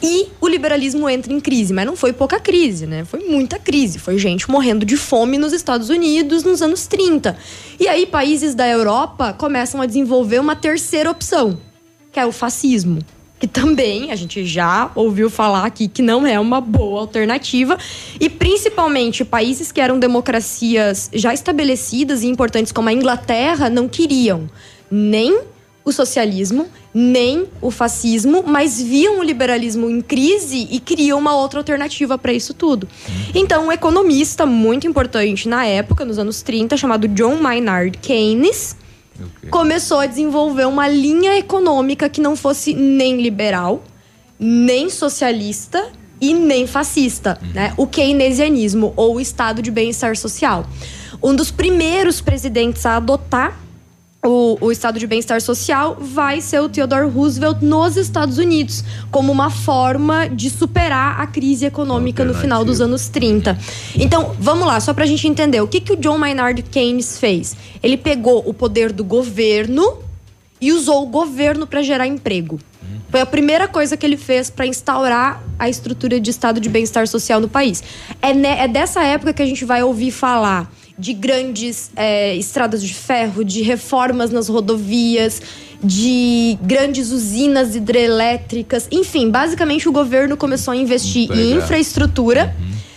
T: E o liberalismo entra em crise, mas não foi pouca crise, né? Foi muita crise. Foi gente morrendo de fome nos Estados Unidos nos anos 30. E aí países da Europa começam a desenvolver uma terceira opção, que é o fascismo que também a gente já ouviu falar aqui que não é uma boa alternativa, e principalmente países que eram democracias já estabelecidas e importantes como a Inglaterra não queriam nem o socialismo, nem o fascismo, mas viam o liberalismo em crise e queriam uma outra alternativa para isso tudo. Então, um economista muito importante na época, nos anos 30, chamado John Maynard Keynes, começou a desenvolver uma linha econômica que não fosse nem liberal, nem socialista e nem fascista,
C: Uhum.
T: né? O keynesianismo ou o estado de bem-estar social. Um dos primeiros presidentes a adotar o, o estado de bem-estar social vai ser o Theodore Roosevelt nos Estados Unidos, como uma forma de superar a crise econômica no final dos anos 30. Então, vamos lá, só pra gente entender. O que, que o John Maynard Keynes fez? Ele pegou o poder do governo e usou o governo para gerar emprego. Foi a primeira coisa que ele fez para instaurar a estrutura de estado de bem-estar social no país. É, ne- é dessa época que a gente vai ouvir falar de grandes é, estradas de ferro, de reformas nas rodovias, de grandes usinas hidrelétricas. Enfim, basicamente o governo começou a investir em infraestrutura,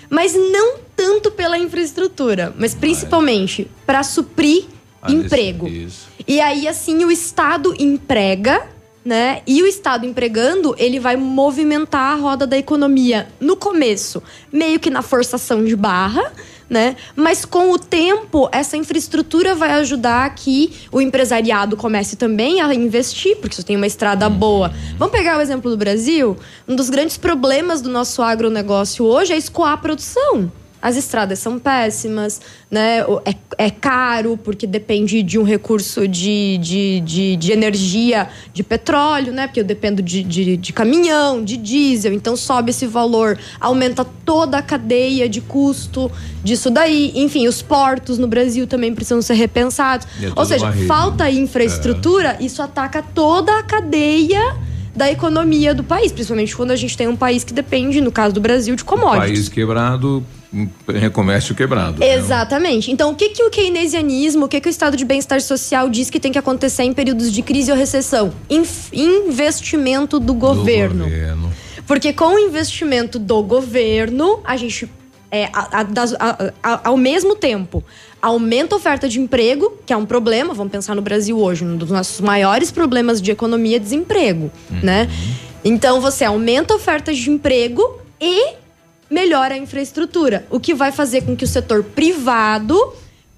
T: mas não tanto pela infraestrutura, mas principalmente para suprir
C: Ah,
T: emprego.
C: Isso.
T: E aí, assim, o Estado emprega, né? E o Estado empregando, ele vai movimentar a roda da economia no começo, meio que na forçação de barra, né? Mas com o tempo, essa infraestrutura vai ajudar que o empresariado comece também a investir, porque você tem uma estrada boa. Vamos pegar o exemplo do Brasil? Um dos grandes problemas do nosso agronegócio hoje é escoar a produção. As estradas são péssimas, né? É, é caro, porque depende de um recurso de, de, de, de energia de petróleo, né? Porque eu dependo de, de, de caminhão, de diesel, então sobe esse valor, aumenta toda a cadeia de custo disso daí. Enfim, os portos no Brasil também precisam ser repensados.
C: É
T: Ou seja, falta
C: né?
T: infraestrutura, isso ataca toda a cadeia da economia do país, principalmente quando a gente tem um país que depende, no caso do Brasil, de commodities.
C: País quebrado, um comércio quebrado. né?
T: Exatamente. Então, o que, que o keynesianismo, o que, que o estado de bem-estar social diz que tem que acontecer em períodos de crise ou recessão? Inf- investimento do governo.
C: governo.
T: Porque com o investimento do governo, a gente é, a- a- a- ao mesmo tempo, aumenta a oferta de emprego, que é um problema, vamos pensar no Brasil hoje, um dos nossos maiores problemas de economia é desemprego, né? Então você aumenta a oferta de emprego e melhora a infraestrutura, o que vai fazer com que o setor privado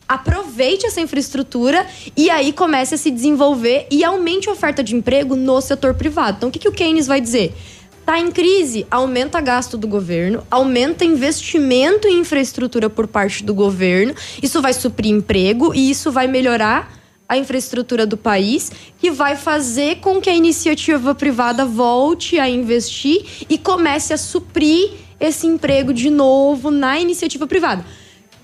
T: aproveite essa infraestrutura e aí comece a se desenvolver e aumente a oferta de emprego no setor privado. Então, o que, que o Keynes vai dizer? Tá em crise, aumenta gasto do governo, aumenta investimento em infraestrutura por parte do governo. Isso vai suprir emprego e isso vai melhorar a infraestrutura do país, que vai fazer com que a iniciativa privada volte a investir e comece a suprir esse emprego de novo na iniciativa privada.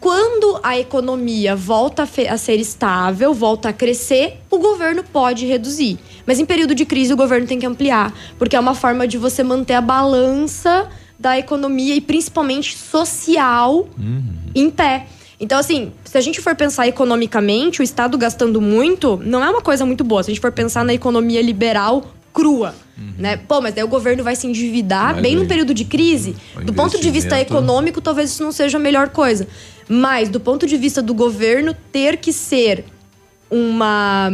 T: Quando a economia volta a, ser estável, volta a crescer, o governo pode reduzir. Mas em período de crise, o governo tem que ampliar, porque é uma forma de você manter a balança da economia e principalmente social em pé. Então, assim, se a gente for pensar economicamente, o Estado gastando muito não é uma coisa muito boa. Se a gente for pensar na economia liberal crua, né? Pô, mas daí o governo vai se endividar
C: Mas
T: bem
C: aí-
T: num período de crise. Do ponto de vista econômico, talvez isso não seja a melhor coisa. Mas, do ponto de vista do governo, ter que ser uma,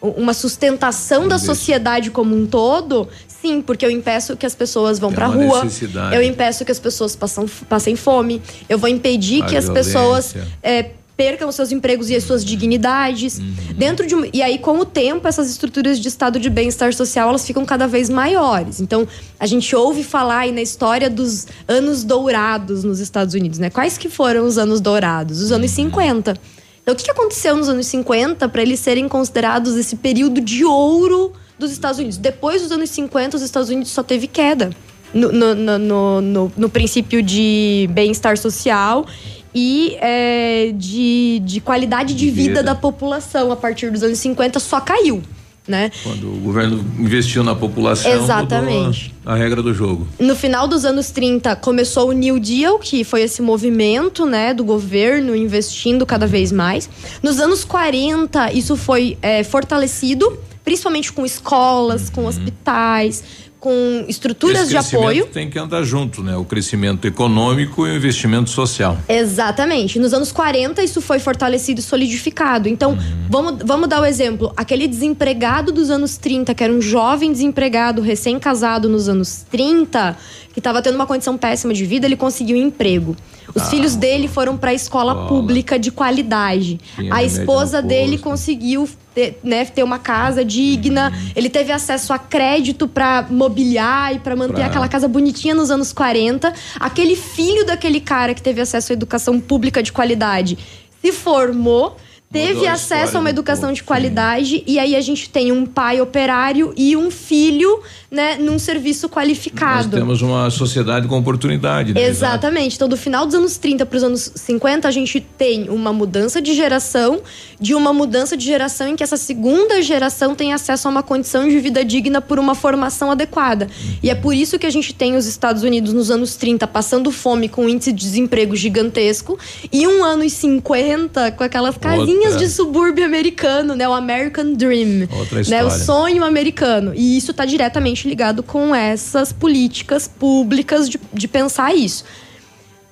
T: uma sustentação da sociedade como um todo, sim, porque eu impeço que as pessoas vão pra
C: uma
T: rua, eu impeço que as pessoas passam, passem fome, eu vou impedir
C: A
T: que as
C: violência.
T: pessoas é, percam os seus empregos e as suas dignidades.
C: Uhum.
T: Dentro de um- e aí com o tempo essas estruturas de estado de bem-estar social elas ficam cada vez maiores. Então a gente ouve falar aí na história dos anos dourados nos Estados Unidos, né? Quais que foram os anos dourados? Os anos 50. Então o que aconteceu nos anos 50 para eles serem considerados esse período de ouro dos Estados Unidos? Depois dos anos 50 os Estados Unidos só teve queda no, no, no, no, no- no princípio de bem-estar social e é, de, de qualidade de vida,
C: vida.
T: da população a partir dos anos 50 só caiu, né?
C: Quando o governo investiu na população,
T: Exatamente.
C: mudou a regra do jogo.
T: No final dos anos 30 começou o New Deal, que foi esse movimento, né, do governo investindo cada vez mais. Nos anos 40 isso foi é, fortalecido, principalmente com escolas, com hospitais, com estruturas de apoio.
C: tem que andar junto, né? O crescimento econômico e o investimento social.
T: Exatamente. Nos anos 40, isso foi fortalecido e solidificado. Então, vamos, vamos dar o exemplo. Aquele desempregado dos anos 30, que era um jovem desempregado, recém-casado nos anos 30, que estava tendo uma condição péssima de vida, ele conseguiu um emprego. Os
C: Ah,
T: filhos dele foram para a escola
C: escola.
T: pública de qualidade.
C: Tinha
T: a esposa dele conseguiu ter, né, ter uma casa digna.
C: Uhum.
T: Ele teve acesso a crédito para mobiliar e para manter
C: Pra-
T: aquela casa bonitinha nos anos 40. Aquele filho daquele cara que teve acesso à educação pública de qualidade se formou. Teve
C: a
T: acesso a uma educação de qualidade e aí a gente tem um pai operário e um filho, né, num serviço
C: Nós
T: qualificado.
C: temos uma sociedade com oportunidade. né?
T: Exatamente. Então, do final dos anos 30 para os anos 50, a gente tem uma mudança de geração, de uma mudança de geração em que essa segunda geração tem acesso a uma condição de vida digna por uma formação adequada. E é por isso que a gente tem os Estados Unidos nos anos 30 passando fome com um índice de desemprego gigantesco e um anos 50 com aquelas casinhas
C: Outra.
T: de subúrbio americano, né? O American Dream.
C: Outra
T: né? O
C: história.
T: sonho americano. E isso está diretamente ligado com essas políticas públicas de, de pensar isso.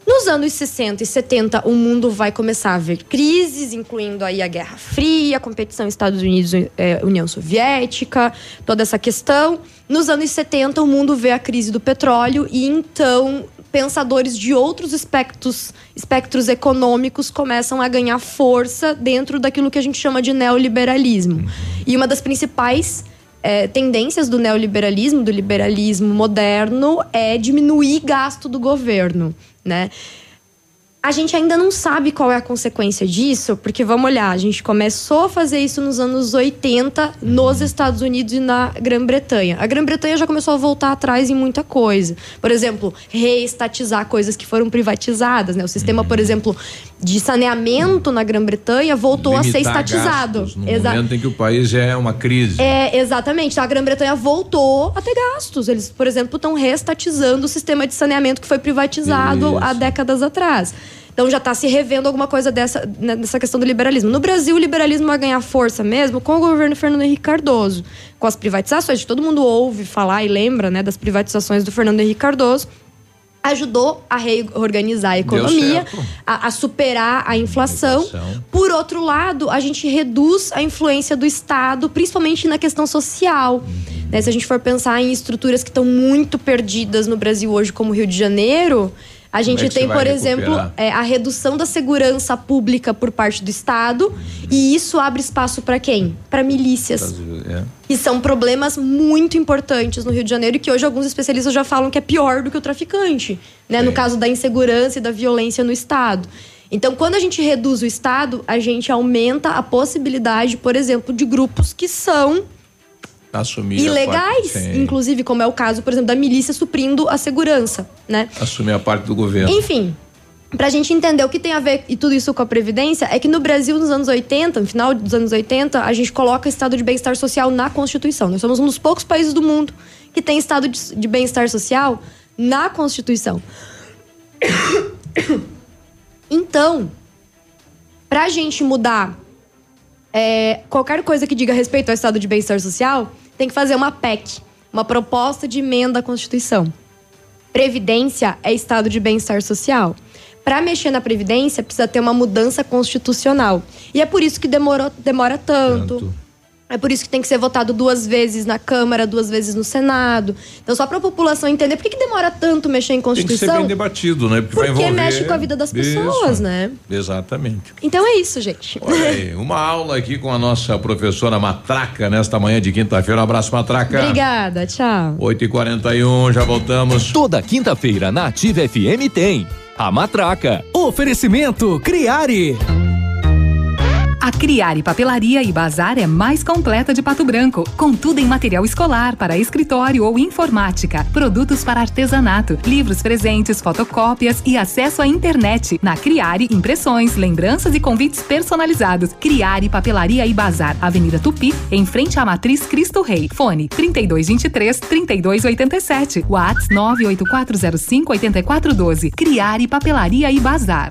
T: Nos anos 60 e 70, o mundo vai começar a ver crises, incluindo aí a Guerra Fria, a competição Estados Unidos eh, União Soviética, toda essa questão. Nos anos 70, o mundo vê a crise do petróleo e então pensadores de outros espectros, espectros econômicos começam a ganhar força dentro daquilo que a gente chama de neoliberalismo. E uma das principais é, tendências do neoliberalismo, do liberalismo moderno, é diminuir gasto do governo, né? A gente ainda não sabe qual é a consequência disso, porque vamos olhar, a gente começou a fazer isso nos anos 80 nos Estados Unidos e na Grã-Bretanha. A Grã-Bretanha já começou a voltar atrás em muita coisa. Por exemplo, reestatizar coisas que foram privatizadas, né? O sistema, por exemplo, de saneamento na Grã-Bretanha voltou a ser
C: Limitar
T: estatizado.
C: gastos No
T: Exa-
C: momento em que o país já é uma crise.
T: é, exatamente. Então, a Grã-Bretanha voltou a ter gastos. Eles, por exemplo, estão reestatizando o sistema de saneamento que foi privatizado há décadas atrás. Então já está se revendo alguma coisa dessa né, nessa questão do liberalismo. No Brasil, o liberalismo vai ganhar força mesmo com o governo Fernando Henrique Cardoso, com as privatizações. Todo mundo ouve falar e lembra né, das privatizações do Fernando Henrique Cardoso. ajudou a reorganizar a economia, a, a superar a inflação.
C: inflação.
T: Por outro lado, a gente reduz a influência do Estado, principalmente na questão social. Né, se a gente for pensar em estruturas que estão muito perdidas no Brasil hoje, como o Rio de Janeiro, a gente
C: é
T: tem, por exemplo,
C: recuperar?
T: é, a redução da segurança pública por parte do Estado. E isso abre espaço para quem? Para milícias.
C: É.
T: E são problemas muito importantes no Rio de Janeiro e que hoje alguns especialistas já falam que é pior do que o traficante, né? No caso da insegurança e da violência no Estado. Então, quando a gente reduz o Estado, a gente aumenta a possibilidade, por exemplo, de grupos que são
C: Assumir a
T: ilegais,
C: parte,
T: inclusive, como é o caso, por exemplo, da milícia suprindo a segurança, né?
C: Assumir a parte do governo.
T: Enfim, pra gente entender o que tem a ver e tudo isso com a Previdência, é que no Brasil, nos anos 80, no final dos anos 80, a gente coloca estado de bem-estar social na Constituição. Nós somos um dos poucos países do mundo que tem estado de, de bem-estar social na Constituição. [coughs] Então, pra gente mudar é, qualquer coisa que diga respeito ao estado de bem-estar social, tem que fazer uma PEC, uma proposta de emenda à Constituição. Previdência é estado de bem-estar social. Para mexer na Previdência, precisa ter uma mudança constitucional. E é por isso que demorou, demora tanto. É por isso que tem que ser votado duas vezes na Câmara, duas vezes no Senado. Então, só para a população entender por que, que demora tanto mexer em
C: Tem que ser
T: Constituição.
C: bem debatido, né? Porque, vai
T: Porque
C: envolver...
T: mexe com a vida das pessoas,
C: Isso.
T: né?
C: Exatamente.
T: Então é isso, gente.
C: Olha aí, uma aula aqui com a nossa professora Matraca nesta manhã de quinta-feira. Um abraço, Matraca.
T: Obrigada, tchau.
C: 8 e 41 já voltamos.
O: Toda quinta-feira na Ativa FM tem a Matraca.
S: Oferecimento Criare.
A: A Criare Papelaria e Bazar é mais completa de Pato Branco, com tudo em material escolar para escritório ou informática, produtos para artesanato, livros presentes, fotocópias e acesso à internet. Na Criare, impressões, lembranças e convites personalizados. Criare Papelaria e Bazar, Avenida Tupi, em frente à Matriz Cristo Rei. Fone 3223 3287. Whats 98405 8412. Criare Papelaria e Bazar.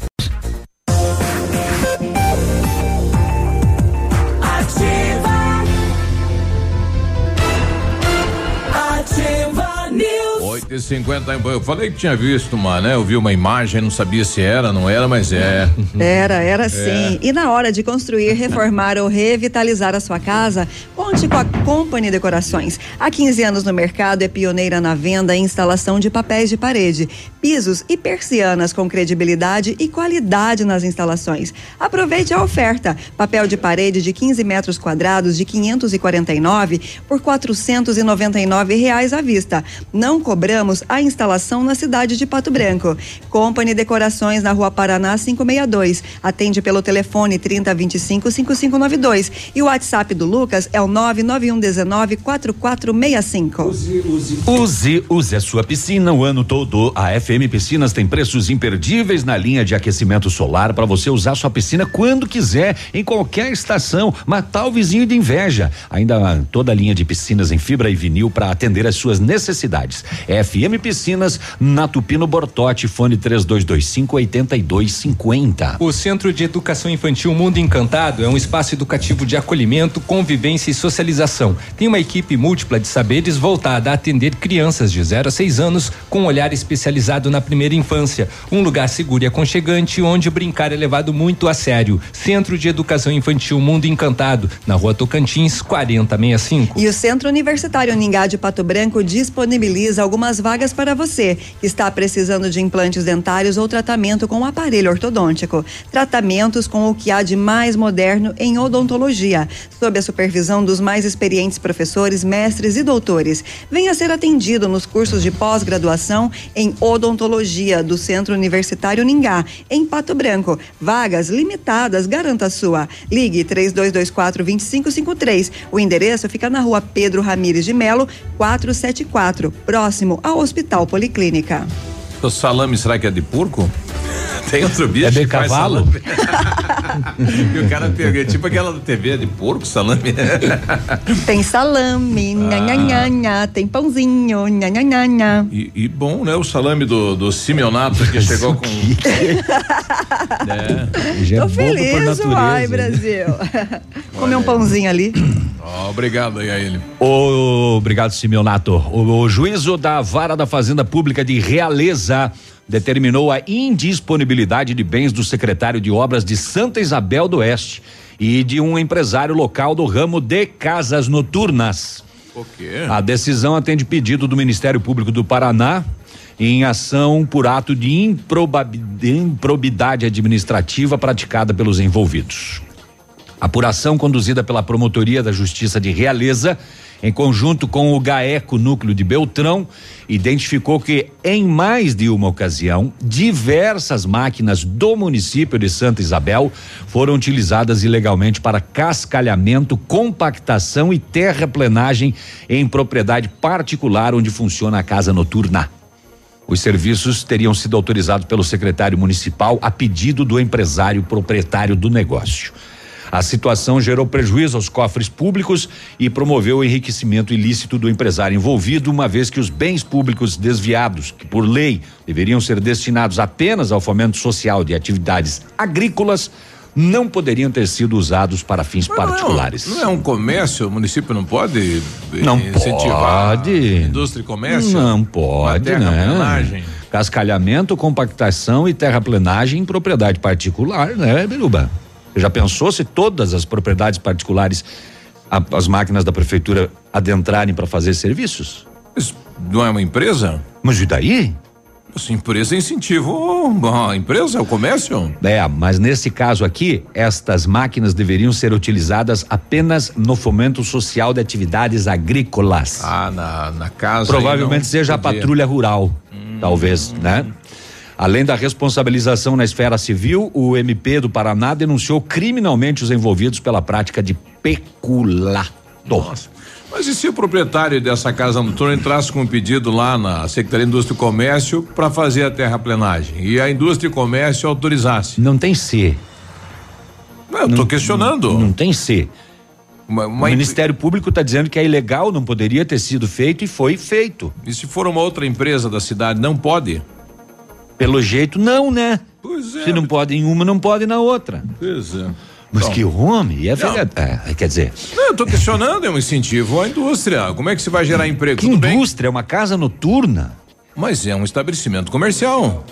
C: 50 Eu falei que tinha visto uma, né? Eu vi uma imagem, não sabia se era, não era, mas é. [laughs]
F: Era, era sim. E na hora de construir, reformar ou revitalizar a sua casa, conte com a Company Decorações. Há 15 anos no mercado, é pioneira na venda e instalação de papéis de parede, pisos e persianas com credibilidade e qualidade nas instalações. Aproveite a oferta: papel de parede de 15 metros quadrados de 549 por 499 reais à vista. Não cobramos a instalação na cidade de Pato Branco. Company Decorações na Rua Paraná 562. Atende pelo telefone 3025 5592 e o WhatsApp do Lucas é o 99119 4465.
D: Use, use a sua piscina o ano todo. A FM Piscinas tem preços imperdíveis na linha de aquecimento solar para você usar sua piscina quando quiser, em qualquer estação. Matar o vizinho de inveja. Ainda toda a linha de piscinas em fibra e vinil para atender às suas necessidades. FM Piscinas na Tupino Bortote, fone 3225 8250.
E: O Centro de Educação Infantil Mundo Encantado é um espaço educativo de acolhimento, convivência e socialização. Tem uma equipe múltipla de saberes voltada a atender crianças de 0 a 6 anos com um olhar especializado na primeira infância. Um lugar seguro e aconchegante onde brincar é levado muito a sério. Centro de Educação Infantil Mundo Encantado, na rua Tocantins, 4065.
F: E o Centro Universitário Ningá de Pato Branco disponibiliza algumas vagas para você que está precisando de implantes dentários ou tratamento com aparelho ortodôntico. Tratamentos com o que há de mais moderno em odontologia, sob a supervisão dos mais experientes professores, mestres e doutores. Venha ser atendido nos cursos de pós-graduação em odontologia do Centro Universitário Ningá, em Pato Branco. Vagas limitadas, garanta a sua. Ligue 3224 2553. O endereço fica na rua Pedro Ramires de Melo, 474, próximo ao Hospital Policlínica.
C: O salame será que é de porco? [laughs] Tem outro bicho
D: É de cavalo? [laughs]
C: e o cara pega, tipo aquela TV de porco, salame. [laughs]
F: Tem salame, nha, nha, nha, nha, tem pãozinho, nha, nha, nha, nha.
C: E, e bom, né? O salame do, do Simeonato que chegou com. é.
D: Já é
F: Tô
D: por
F: feliz,
D: natureza,
F: uai,
D: né?
F: Brasil. Comer um pãozinho ali.
C: Ó, obrigado aí a ele.
D: Ô, obrigado, Simeonato. O, o juízo da Vara da Fazenda Pública de Realeza determinou a indisponibilidade de bens do secretário de Obras de Santa Isabel do Oeste e de um empresário local do ramo de casas noturnas. A decisão atende pedido do Ministério Público do Paraná em ação por ato de improbidade administrativa praticada pelos envolvidos. Apuração conduzida pela Promotoria da Justiça de Realeza, em conjunto com o GAECO Núcleo de Beltrão, identificou que, em mais de uma ocasião, diversas máquinas do município de Santa Isabel foram utilizadas ilegalmente para cascalhamento, compactação e terraplenagem em propriedade particular onde funciona a casa noturna. Os serviços teriam sido autorizados pelo secretário municipal a pedido do empresário proprietário do negócio. A situação gerou prejuízo aos cofres públicos e promoveu o enriquecimento ilícito do empresário envolvido, uma vez que os bens públicos desviados, que por lei deveriam ser destinados apenas ao fomento social de atividades agrícolas, não poderiam ter sido usados para fins particulares.
C: Não é um comércio, o município não pode eh,
D: Não
C: incentivar
D: pode.
C: indústria e comércio?
D: Não pode, né? Cascalhamento, compactação e terraplenagem em propriedade particular, né, Biruba? Já pensou se todas as propriedades particulares, a- as máquinas da prefeitura adentrarem para fazer serviços?
C: Isso não é uma empresa?
D: Mas e daí?
C: Essa empresa incentiva a empresa, o comércio?
D: É, mas nesse caso aqui, estas máquinas deveriam ser utilizadas apenas no fomento social de atividades agrícolas.
C: Ah, na, na casa.
D: Provavelmente seja a
C: podia.
D: patrulha rural, talvez, né? Além da responsabilização na esfera civil, o MP do Paraná denunciou criminalmente os envolvidos pela prática de peculato.
C: Mas e se o proprietário dessa casa noturna entrasse com um pedido lá na Secretaria de Indústria e Comércio para fazer a terraplenagem e a Indústria e Comércio autorizasse?
D: Não tem C.
C: Não, eu tô questionando.
D: Não tem C.
C: Uma-
D: o
C: uma
D: Ministério Público está dizendo que é ilegal, não poderia ter sido feito e foi feito.
C: E se for uma outra empresa da cidade, não pode?
D: Pelo jeito, não, né?
C: Pois é.
D: Se não pode em uma, não pode na outra.
C: Pois é.
D: Mas
C: Então,
D: que homem, é,
C: Não.
D: velha- é, quer dizer,
C: Não, eu tô questionando, é um incentivo à indústria. Como é que se vai gerar emprego?
D: que
C: Tudo bem?
D: indústria, é uma casa noturna.
C: Mas é um estabelecimento comercial.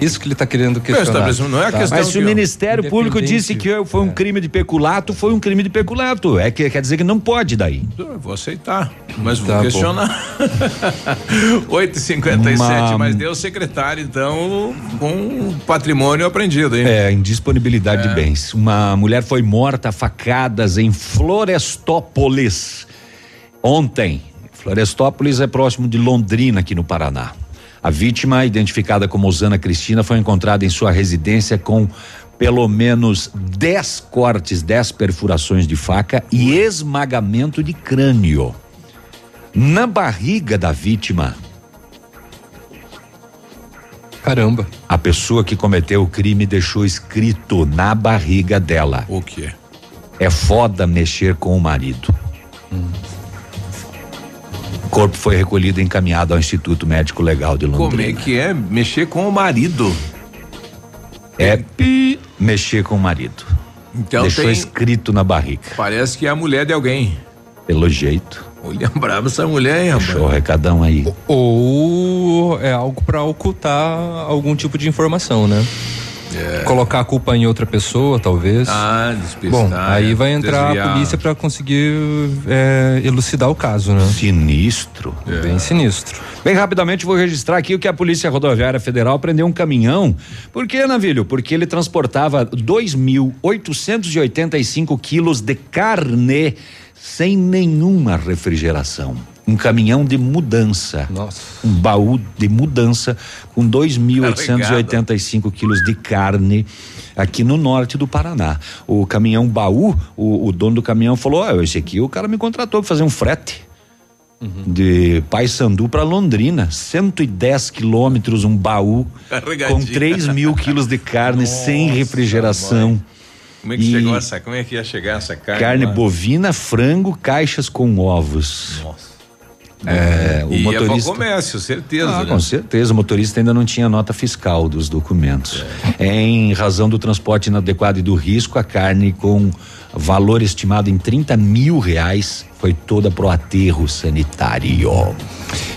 E: Isso que ele está querendo questionar.
C: estabelecimento não é a
E: Tá.
C: questão
D: Mas se o
C: que-
D: Ministério Público disse que foi um crime de peculato, foi um crime de peculato. É que quer dizer que não pode daí.
C: Eu vou aceitar, mas vou
E: Tá bom.
C: questionar. [laughs] 8h57,
D: Uma-
C: mas deu o secretário, então, com patrimônio apreendido, hein?
D: É, indisponibilidade
C: É.
D: de bens. Uma mulher foi morta a facadas em Florestópolis ontem. Florestópolis é próximo de Londrina, aqui no Paraná. A vítima, identificada como Osana Cristina, foi encontrada em sua residência com pelo menos 10 cortes, 10 perfurações de faca e esmagamento de crânio. Na barriga da vítima,
E: Caramba.
D: a pessoa que cometeu o crime deixou escrito na barriga dela:
C: O quê?
D: É foda mexer com o marido. O corpo foi recolhido e encaminhado ao Instituto Médico Legal de
C: Como é
D: Londrina.
C: que é mexer com o marido?
D: É mexer com o marido.
C: Então
D: Deixou
C: tem,
D: escrito na barriga.
C: parece que é a mulher de alguém.
D: Pelo jeito.
C: Olha, brava essa mulher, hein,
D: Deixou o recadão aí.
E: Ou é algo para ocultar algum tipo de informação, né? Colocar a culpa em outra pessoa, talvez.
C: É. Ah, despistar.
E: Bom, aí vai entrar
C: desviar.
E: a polícia para conseguir é, elucidar o caso, né?
D: Sinistro.
E: Bem sinistro.
D: Bem rapidamente vou registrar aqui o que a Polícia Rodoviária Federal prendeu um caminhão. Por que, Navilho? Porque ele transportava 2.885 quilos de carne sem nenhuma refrigeração. Um caminhão de mudança.
E: Nossa.
D: Um baú de mudança com 2.885 quilos de carne aqui no norte do Paraná. O caminhão baú, o, o dono do caminhão falou: ah, esse aqui o cara me contratou para fazer um frete. De Paysandu para Londrina, 110 quilômetros, um baú
C: Carregadinho.
D: com 3 mil quilos de carne [laughs] sem refrigeração.
C: Como é que
D: E
C: chegou essa? Como é que ia chegar essa carne?
D: Carne
C: lá?
D: bovina, frango, caixas com ovos. É, o
C: e
D: motorista.
C: é para comércio, certeza.
D: Ah,
C: né?
D: com certeza, o motorista ainda não tinha nota fiscal dos documentos. Em razão do transporte inadequado e do risco, a carne com valor estimado em 30 mil reais foi toda pro aterro sanitário.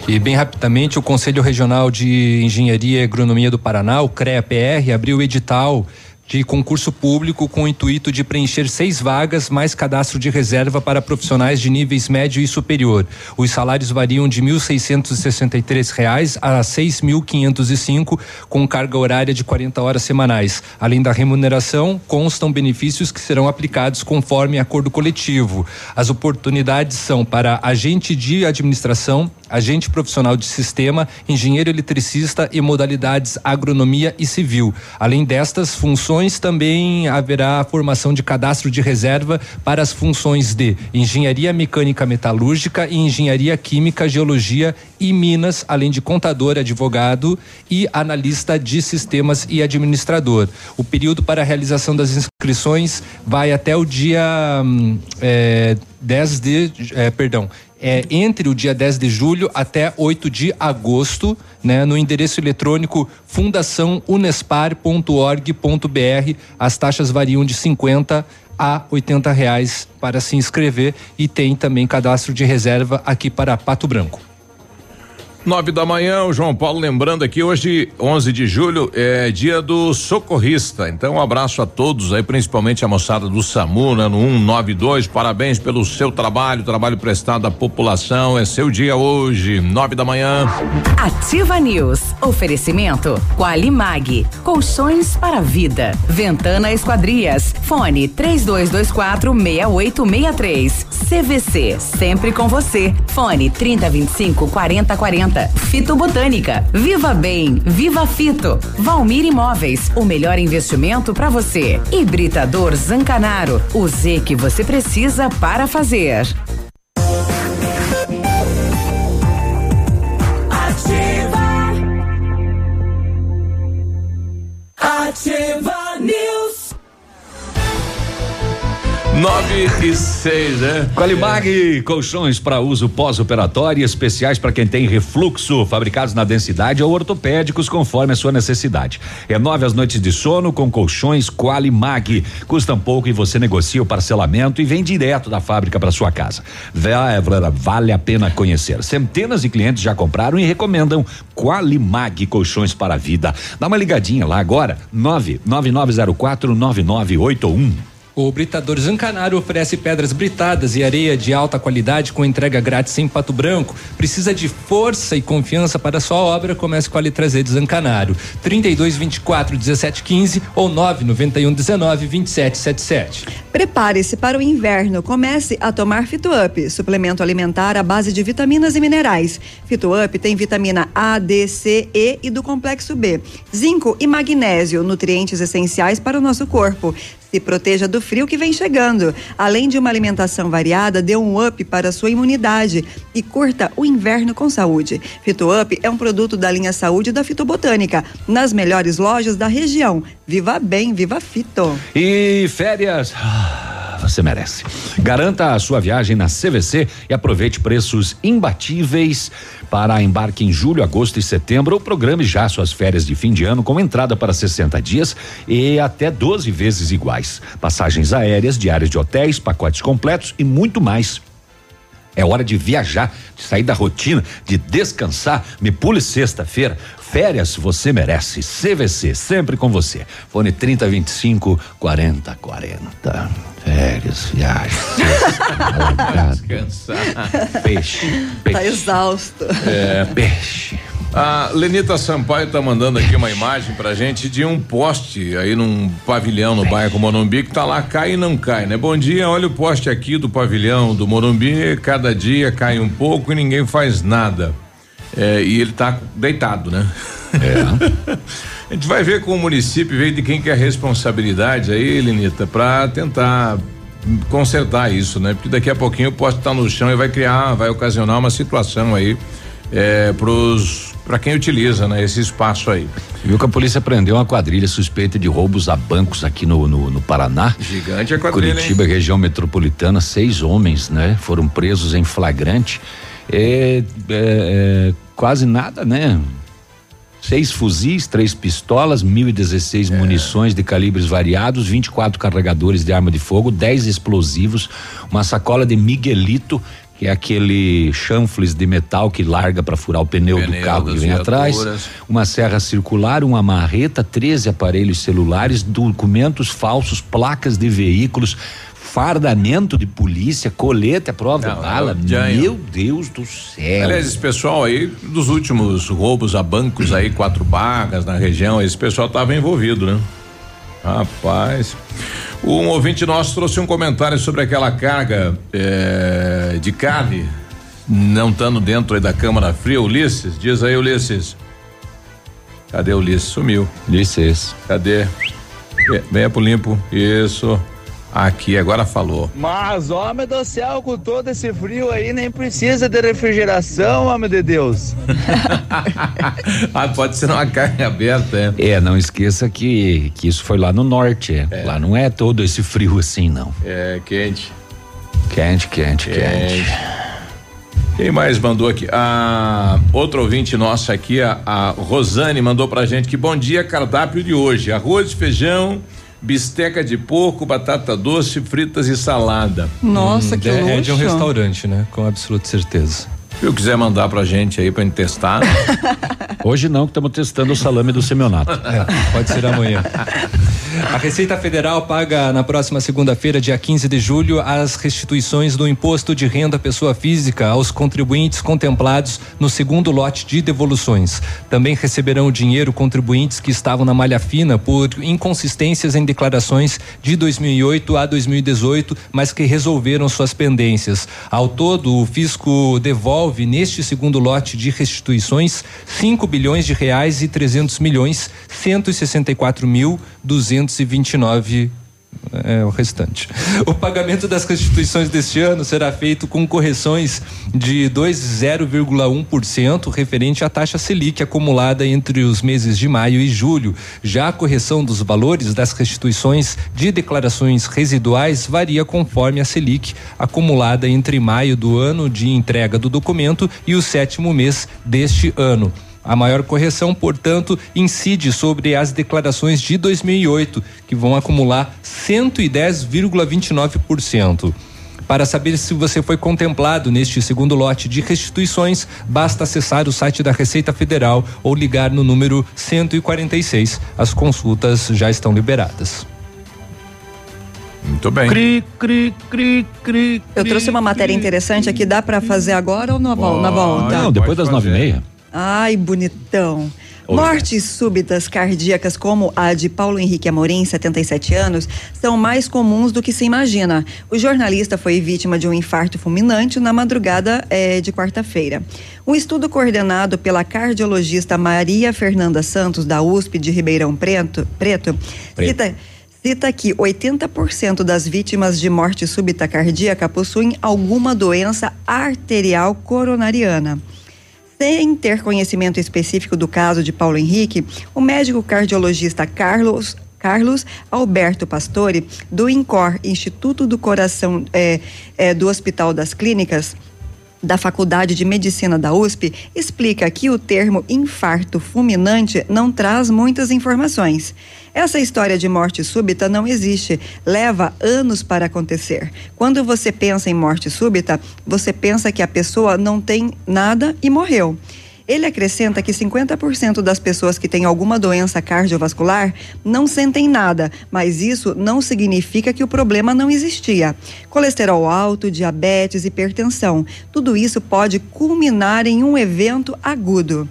E: E bem rapidamente, o Conselho Regional de Engenharia e Agronomia do Paraná, o CREA-PR, abriu o edital de concurso público com o intuito de preencher seis vagas mais cadastro de reserva para profissionais de níveis médio e superior. Os salários variam de 1.663 reais a R$ 6.505, com carga horária de 40 horas semanais. Além da remuneração, constam benefícios que serão aplicados conforme acordo coletivo. As oportunidades são para agente de administração, agente profissional de sistema, engenheiro eletricista e modalidades agronomia e civil. Além destas funções, também haverá a formação de cadastro de reserva para as funções de engenharia mecânica metalúrgica e engenharia química, geologia e minas, além de contador, advogado e analista de sistemas e administrador. O período para a realização das inscrições vai até o dia hum, eh, 10 de, eh, perdão, é entre o dia 10 de julho até 8 de agosto, né, no endereço eletrônico fundaçãounespar.org.br. As taxas variam de 50 a 80 reais para se inscrever e tem também cadastro de reserva aqui para Pato Branco.
C: Nove da manhã, o João Paulo lembrando aqui, hoje, 11 de julho, é dia do socorrista. Então, um abraço a todos aí, principalmente a moçada do SAMU, né, no 192. Parabéns pelo seu trabalho, trabalho prestado à população. É seu dia hoje, nove da manhã.
H: Ativa News. Oferecimento Qualimag. Colchões para vida. Ventana Esquadrias. Fone 3224 6863. CVC. Sempre com você. Fone 3025 4040. Fito Botânica. Viva Bem. Viva Fito. Valmir Imóveis. O melhor investimento para você. Hibridador Zancanaro. O Z que você precisa para fazer.
B: Ativa. Ativa News.
C: 9 e 6, né?
D: Qualimag, colchões para uso pós-operatório especiais para quem tem refluxo, fabricados na densidade ou ortopédicos conforme a sua necessidade. Renove as noites de sono com colchões Qualimag. Custam pouco e você negocia o parcelamento e vem direto da fábrica para sua casa. Vale a pena conhecer. Centenas de clientes já compraram e recomendam Qualimag colchões para a vida. Dá uma ligadinha lá agora, 999049981.
E: O Britador Zancanaro oferece pedras britadas e areia de alta qualidade com entrega grátis em Pato Branco. Precisa de força e confiança para sua obra? Comece com a letra Z de Zancanaro. 32 24 17 15 ou 991 19 27 77.
F: Prepare-se para o inverno. Comece a tomar Fitup, suplemento alimentar à base de vitaminas e minerais. Fitup tem vitamina A, D, C, E e do complexo B, zinco e magnésio, nutrientes essenciais para o nosso corpo. Se proteja do frio que vem chegando. Além de uma alimentação variada, dê um up para a sua imunidade e curta o inverno com saúde. Fitup é um produto da linha Saúde da Fitobotânica, nas melhores lojas da região. Viva bem, viva Fito.
D: E férias. Ah, Você merece. Garanta a sua viagem na CVC e aproveite preços imbatíveis para embarque em julho, agosto e setembro. Ou programe já suas férias de fim de ano com entrada para 60 dias e até 12 vezes iguais. Passagens aéreas, diárias de hotéis, pacotes completos e muito mais. É hora de viajar, de sair da rotina, de descansar. Me pule sexta-feira. Férias você merece. CVC, sempre com você. Fone 3025 4040. Férias, viagem. [laughs]
C: Descansar.
D: Peixe,
F: Tá exausto.
C: É, peixe. A Lenita Sampaio tá mandando aqui uma imagem pra gente de um poste aí num pavilhão no bairro Morumbi que tá lá, cai e não cai, né? Bom dia, olha o poste aqui do pavilhão do Morumbi, cada dia cai um pouco e ninguém faz nada. É, e ele tá deitado, né?
D: É. [laughs]
C: A gente vai ver com o município, ver de quem que é a responsabilidade aí, Lenita, pra tentar consertar isso, né? Porque daqui a pouquinho pode estar no chão e vai criar, vai ocasionar uma situação aí é, pros para quem utiliza, né, esse espaço aí.
D: Viu que a polícia prendeu uma quadrilha suspeita de roubos a bancos aqui no, no, no Paraná.
C: Gigante a quadrilha.
D: Curitiba,
C: hein?
D: região metropolitana, seis homens, né? Foram presos em flagrante. É, é, é, quase nada, né? Seis fuzis, três pistolas, 1.016
C: É.
D: munições de calibres variados, 24 carregadores de arma de fogo, 10 explosivos, uma sacola de Miguelito, que é aquele chanfles de metal que larga para furar o pneu,
C: Pneu
D: do carro que vem atrás,
C: viaturas.
D: uma serra circular, uma marreta, 13 aparelhos celulares, documentos falsos, placas de veículos, fardamento de polícia, colete à prova
C: Não,
D: de bala.
C: é o Janho.
D: Meu Deus do céu.
C: Aliás, esse pessoal aí, dos últimos roubos a bancos aí, quatro barras na região, esse pessoal estava envolvido, né? Rapaz. Um ouvinte nosso trouxe um comentário sobre aquela carga eh, de carne não estando dentro aí da Câmara Fria, Ulisses. Diz aí, Ulisses. Cadê Ulisses? Sumiu.
D: Ulisses.
C: Cadê? Venha pro limpo. Isso. Aqui, agora falou.
U: Mas, homem do céu, com todo esse frio aí, nem precisa de refrigeração, homem de Deus. [laughs]
C: ah, pode ser uma carne aberta, é.
D: É, não esqueça que, que isso foi lá no norte. é. Lá não é todo esse frio assim, não.
C: É quente.
D: Quente, quente, quente.
C: Quem mais mandou aqui? A outro ouvinte nossa aqui, a, a Rosane, mandou pra gente que bom dia, cardápio de hoje: arroz, feijão, bisteca de porco, batata doce, fritas e salada.
F: Nossa, que
E: é, é de um
F: luxo.
E: restaurante, né? Com absoluta certeza.
C: Se eu quiser mandar pra gente aí pra gente testar.
D: Hoje não, que estamos testando o salame do semionato.
E: É, pode ser amanhã. [laughs] A Receita Federal paga na próxima segunda-feira, dia 15 de julho, as restituições do imposto de renda pessoa física aos contribuintes contemplados no segundo lote de devoluções. Também receberão o dinheiro contribuintes que estavam na malha fina por inconsistências em declarações de 2008 a 2018, mas que resolveram suas pendências. Ao todo, o fisco devolve neste segundo lote de restituições 5 bilhões de reais e 300 milhões 164 mil 229 é o restante. O pagamento das restituições deste ano será feito com correções de 2,0,1% referente à taxa Selic acumulada entre os meses de maio e julho. Já a correção dos valores das restituições de declarações residuais varia conforme a Selic acumulada entre maio do ano de entrega do documento e o sétimo mês deste ano. A maior correção, portanto, incide sobre as declarações de 2008, que vão acumular 110,29%. Para saber se você foi contemplado neste segundo lote de restituições, basta acessar o site da Receita Federal ou ligar no número 146. As consultas já estão liberadas.
C: Muito bem.
D: Cri, cri, cri, cri.
F: Eu trouxe uma matéria interessante aqui, dá pra fazer agora ou na, vol na volta?
D: Não, depois das nove e meia.
F: Ai, bonitão.
D: Oi.
F: Mortes súbitas cardíacas como a de Paulo Henrique Amorim, 77 anos, são mais comuns do que se imagina. O jornalista foi vítima de um infarto fulminante na madrugada eh, de quarta-feira. Um estudo coordenado pela cardiologista Maria Fernanda Santos, da USP de Ribeirão Preto, Preto cita, cita que 80% das vítimas de morte súbita cardíaca possuem alguma doença arterial coronariana. Sem ter conhecimento específico do caso de Paulo Henrique, o médico cardiologista Carlos Carlos Alberto Pastore, do INCOR, Instituto do Coração eh, eh, do Hospital das Clínicas, da Faculdade de Medicina da USP, explica que o termo infarto fulminante não traz muitas informações. Essa história de morte súbita não existe, leva anos para acontecer. Quando você pensa em morte súbita, você pensa que a pessoa não tem nada e morreu. Ele acrescenta que 50% das pessoas que têm alguma doença cardiovascular não sentem nada, mas isso não significa que o problema não existia. Colesterol alto, diabetes, hipertensão, tudo isso pode culminar em um evento agudo.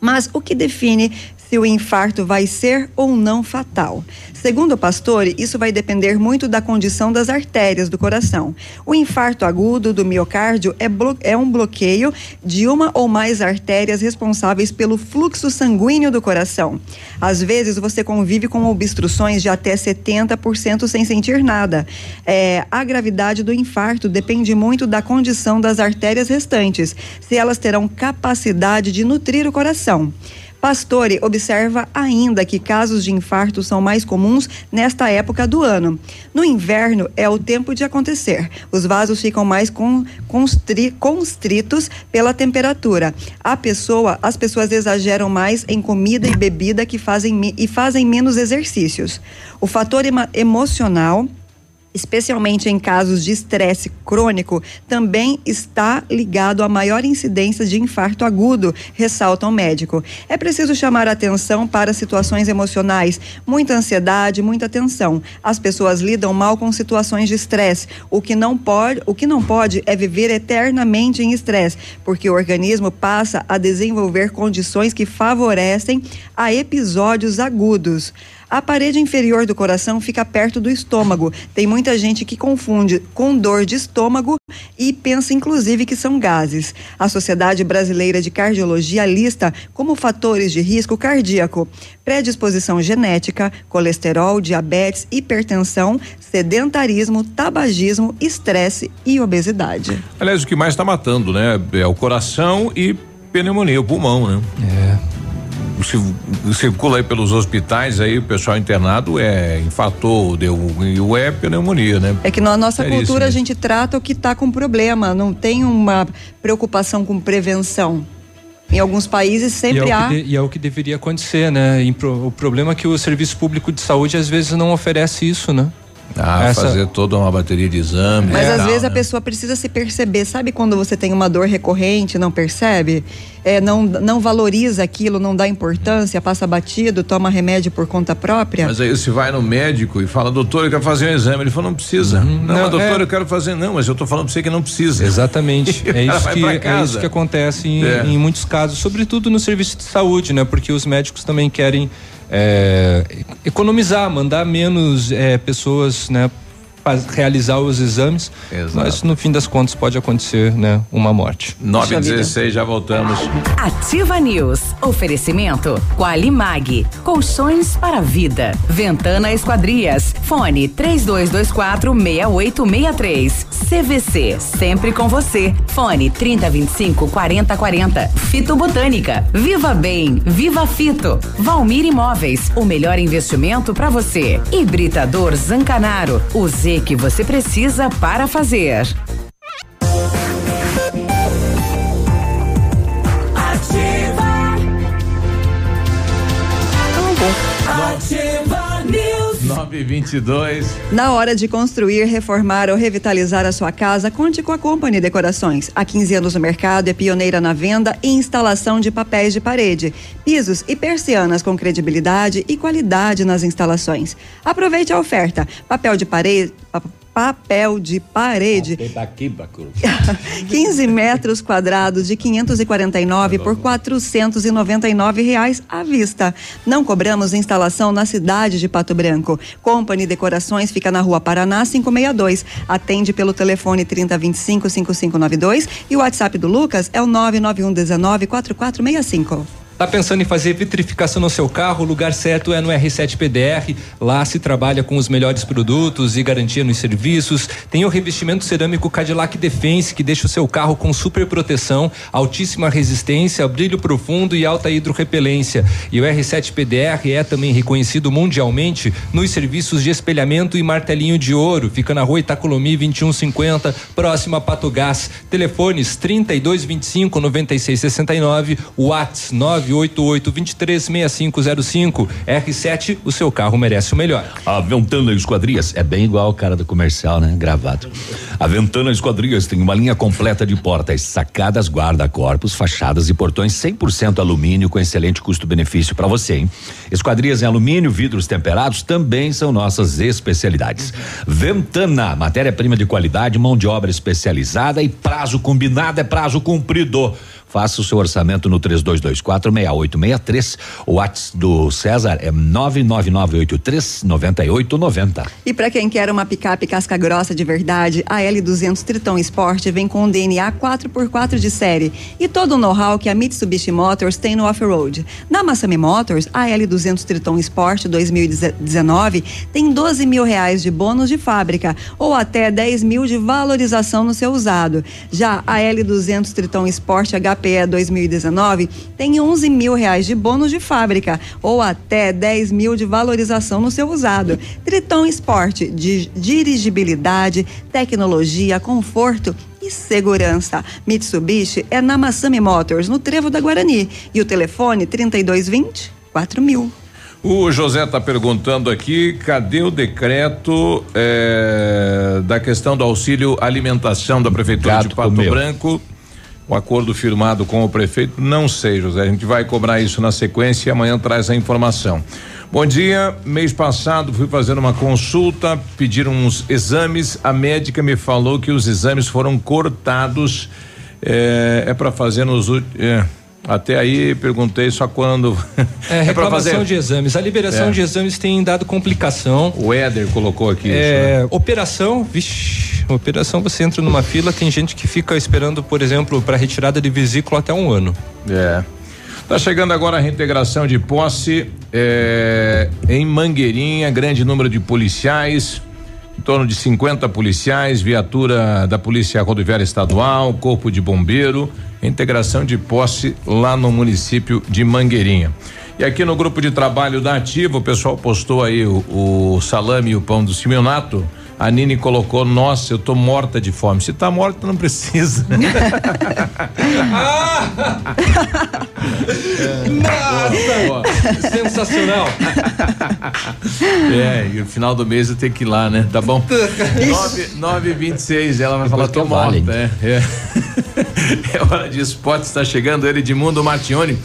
F: Mas o que define se o infarto vai ser ou não fatal. Segundo o Pastore, isso vai depender muito da condição das artérias do coração. O infarto agudo do miocárdio é, é, um bloqueio de uma ou mais artérias responsáveis pelo fluxo sanguíneo do coração. Às vezes, você convive com obstruções de até 70% sem sentir nada. É, a gravidade do infarto depende muito da condição das artérias restantes, se elas terão capacidade de nutrir o coração. Pastore observa ainda que casos de infarto são mais comuns nesta época do ano. No inverno é o tempo de acontecer. Os vasos ficam mais con, constri, constritos pela temperatura. A pessoa, as pessoas exageram mais em comida e bebida que fazem e fazem menos exercícios. O fator emocional especialmente em casos de estresse crônico, também está ligado à maior incidência de infarto agudo, ressalta o médico. É preciso chamar atenção para situações emocionais, muita ansiedade, muita tensão. As pessoas lidam mal com situações de estresse. O que não pode, o que não pode é viver eternamente em estresse, porque o organismo passa a desenvolver condições que favorecem a episódios agudos. A parede inferior do coração fica perto do estômago. Tem muita gente que confunde com dor de estômago e pensa inclusive que são gases. A Sociedade Brasileira de Cardiologia lista como fatores de risco cardíaco: predisposição genética, colesterol, diabetes, hipertensão, sedentarismo, tabagismo, estresse e obesidade.
C: Aliás, o que mais está matando, né? É o coração e pneumonia, o pulmão, né?
E: É
C: circula aí pelos hospitais aí o pessoal internado é infartou, deu o é pneumonia, né?
F: É que na nossa é cultura isso, a gente trata o que está com problema, não tem uma preocupação com prevenção. Em alguns países sempre
E: e é
F: há.
E: De, e é o que deveria acontecer, né? o problema é que o serviço público de saúde às vezes não oferece isso, né?
C: Ah, Essa... fazer toda uma bateria de exames.
F: Mas
C: é,
F: às
C: tal,
F: vezes
C: né?
F: a pessoa precisa se perceber. Sabe quando você tem uma dor recorrente, não percebe? É, não, não valoriza aquilo, não dá importância, passa batido, toma remédio por conta própria?
C: Mas aí você vai no médico e fala, doutor, eu quero fazer um exame. Ele falou, não precisa. Uhum. Não, não, doutor, é... eu quero fazer. Não, mas eu tô falando pra você que não precisa.
E: Exatamente. [laughs] é, isso que, é isso que acontece em, é. em muitos casos, sobretudo no serviço de saúde, né? Porque os médicos também querem é, economizar, mandar menos é, pessoas, né? Realizar os exames, Exato. mas no fim das contas pode acontecer, né, uma morte.
C: 9 e 16 já voltamos.
H: Ativa News. Oferecimento Qualimag. Colchões para vida. Ventana Esquadrias. Fone 3224 6863. CVC. Sempre com você. Fone 3025 4040. Fito Botânica. Viva Bem. Viva Fito. Valmir Imóveis. O melhor investimento para você. Hibridador Zancanaro. O Z que você precisa para fazer.
B: Ativa. Ativa News.
C: 922.
F: Na hora de construir, reformar ou revitalizar a sua casa, conte com a Company Decorações. Há 15 anos no mercado, é pioneira na venda e instalação de papéis de parede, pisos e persianas com credibilidade e qualidade nas instalações. Aproveite a oferta: papel de parede papel de parede. 15 [laughs] metros quadrados de 549 por 499 reais à vista. Não cobramos instalação na cidade de Pato Branco. Company Decorações fica na rua Paraná 562. Atende pelo telefone 3025 5592 e o WhatsApp do Lucas é o 991 19 4465.
E: Tá pensando em fazer vitrificação no seu carro? O lugar certo é no R7 PDR. Lá se trabalha com os melhores produtos e garantia nos serviços. Tem o revestimento cerâmico Cadillac Defense que deixa o seu carro com super proteção, altíssima resistência, brilho profundo e alta hidrorrepelência. E o R7 PDR é também reconhecido mundialmente nos serviços de espelhamento e martelinho de ouro. Fica na rua Itacolomi 2150, próxima a Pato Gás. Telefones 3225 9669, Whats 9 988-236505. R7, o seu carro merece o melhor.
D: A Ventana Esquadrias é bem igual o cara do comercial, né? Gravado. A Ventana Esquadrias tem uma linha completa de portas, sacadas, guarda-corpos, fachadas e portões 100% alumínio com excelente custo-benefício para você, hein? Esquadrias em alumínio, vidros temperados também são nossas especialidades. Ventana, matéria-prima de qualidade, mão de obra especializada e prazo combinado é prazo cumprido. Faça o seu orçamento no 3224 6863. O WhatsApp do César é 99983 9890.
F: E para quem quer uma picape casca grossa de verdade, a L200 Triton Sport vem com DNA 4x4 de série e todo o know-how que a Mitsubishi Motors tem no off-road. Na Massami Motors, a L200 Triton Sport 2019 tem 12 mil reais de bônus de fábrica ou até 10 mil de valorização no seu usado. Já a L200 Triton Sport HPE 2019 tem 11 mil reais de bônus de fábrica ou até 10 mil de valorização no seu usado. Triton Sport, de dirigibilidade, tecnologia, conforto e segurança. Mitsubishi é na Massami Motors, no Trevo da Guarani. E o telefone 3220 4000.
C: O José está perguntando aqui, cadê o decreto eh, da questão do auxílio alimentação da prefeitura de Pato
D: comeu.
C: Branco? O acordo firmado com o prefeito? Não sei, José. A gente vai cobrar isso na sequência e amanhã traz a informação. Bom dia. Mês passado fui fazer uma consulta, pediram uns exames. A médica me falou que os exames foram cortados. eh, É, para fazer nos últimos. Até aí perguntei só quando.
E: É, [laughs]
C: pra
E: reclamação de exames. A liberação
C: É.
E: de exames tem dado complicação.
C: O Éder colocou aqui.
E: É,
C: isso, né?
E: operação, vixe, operação você entra numa fila, tem gente que fica esperando, por exemplo, para retirada de vesícula até um ano.
C: É. Tá chegando agora a reintegração de posse é, em Mangueirinha, grande número de policiais, em torno de 50 policiais, viatura da Polícia Rodoviária Estadual, Corpo de Bombeiro, integração de posse lá no município de Mangueirinha. E aqui no grupo de trabalho da Ativa, o pessoal postou aí o, o salame e o pão do Simeonato. A Nini colocou, nossa, eu tô morta de fome. Se tá morta, não precisa. [laughs]
E: Nossa, sensacional. [laughs]
C: É, e no final do mês eu tenho que ir lá, né? Tá bom? 9 e 26 ela vai falar, tô
D: vale,
C: morta. É, é. [laughs] é hora de esporte, está chegando ele, Edmundo Martione.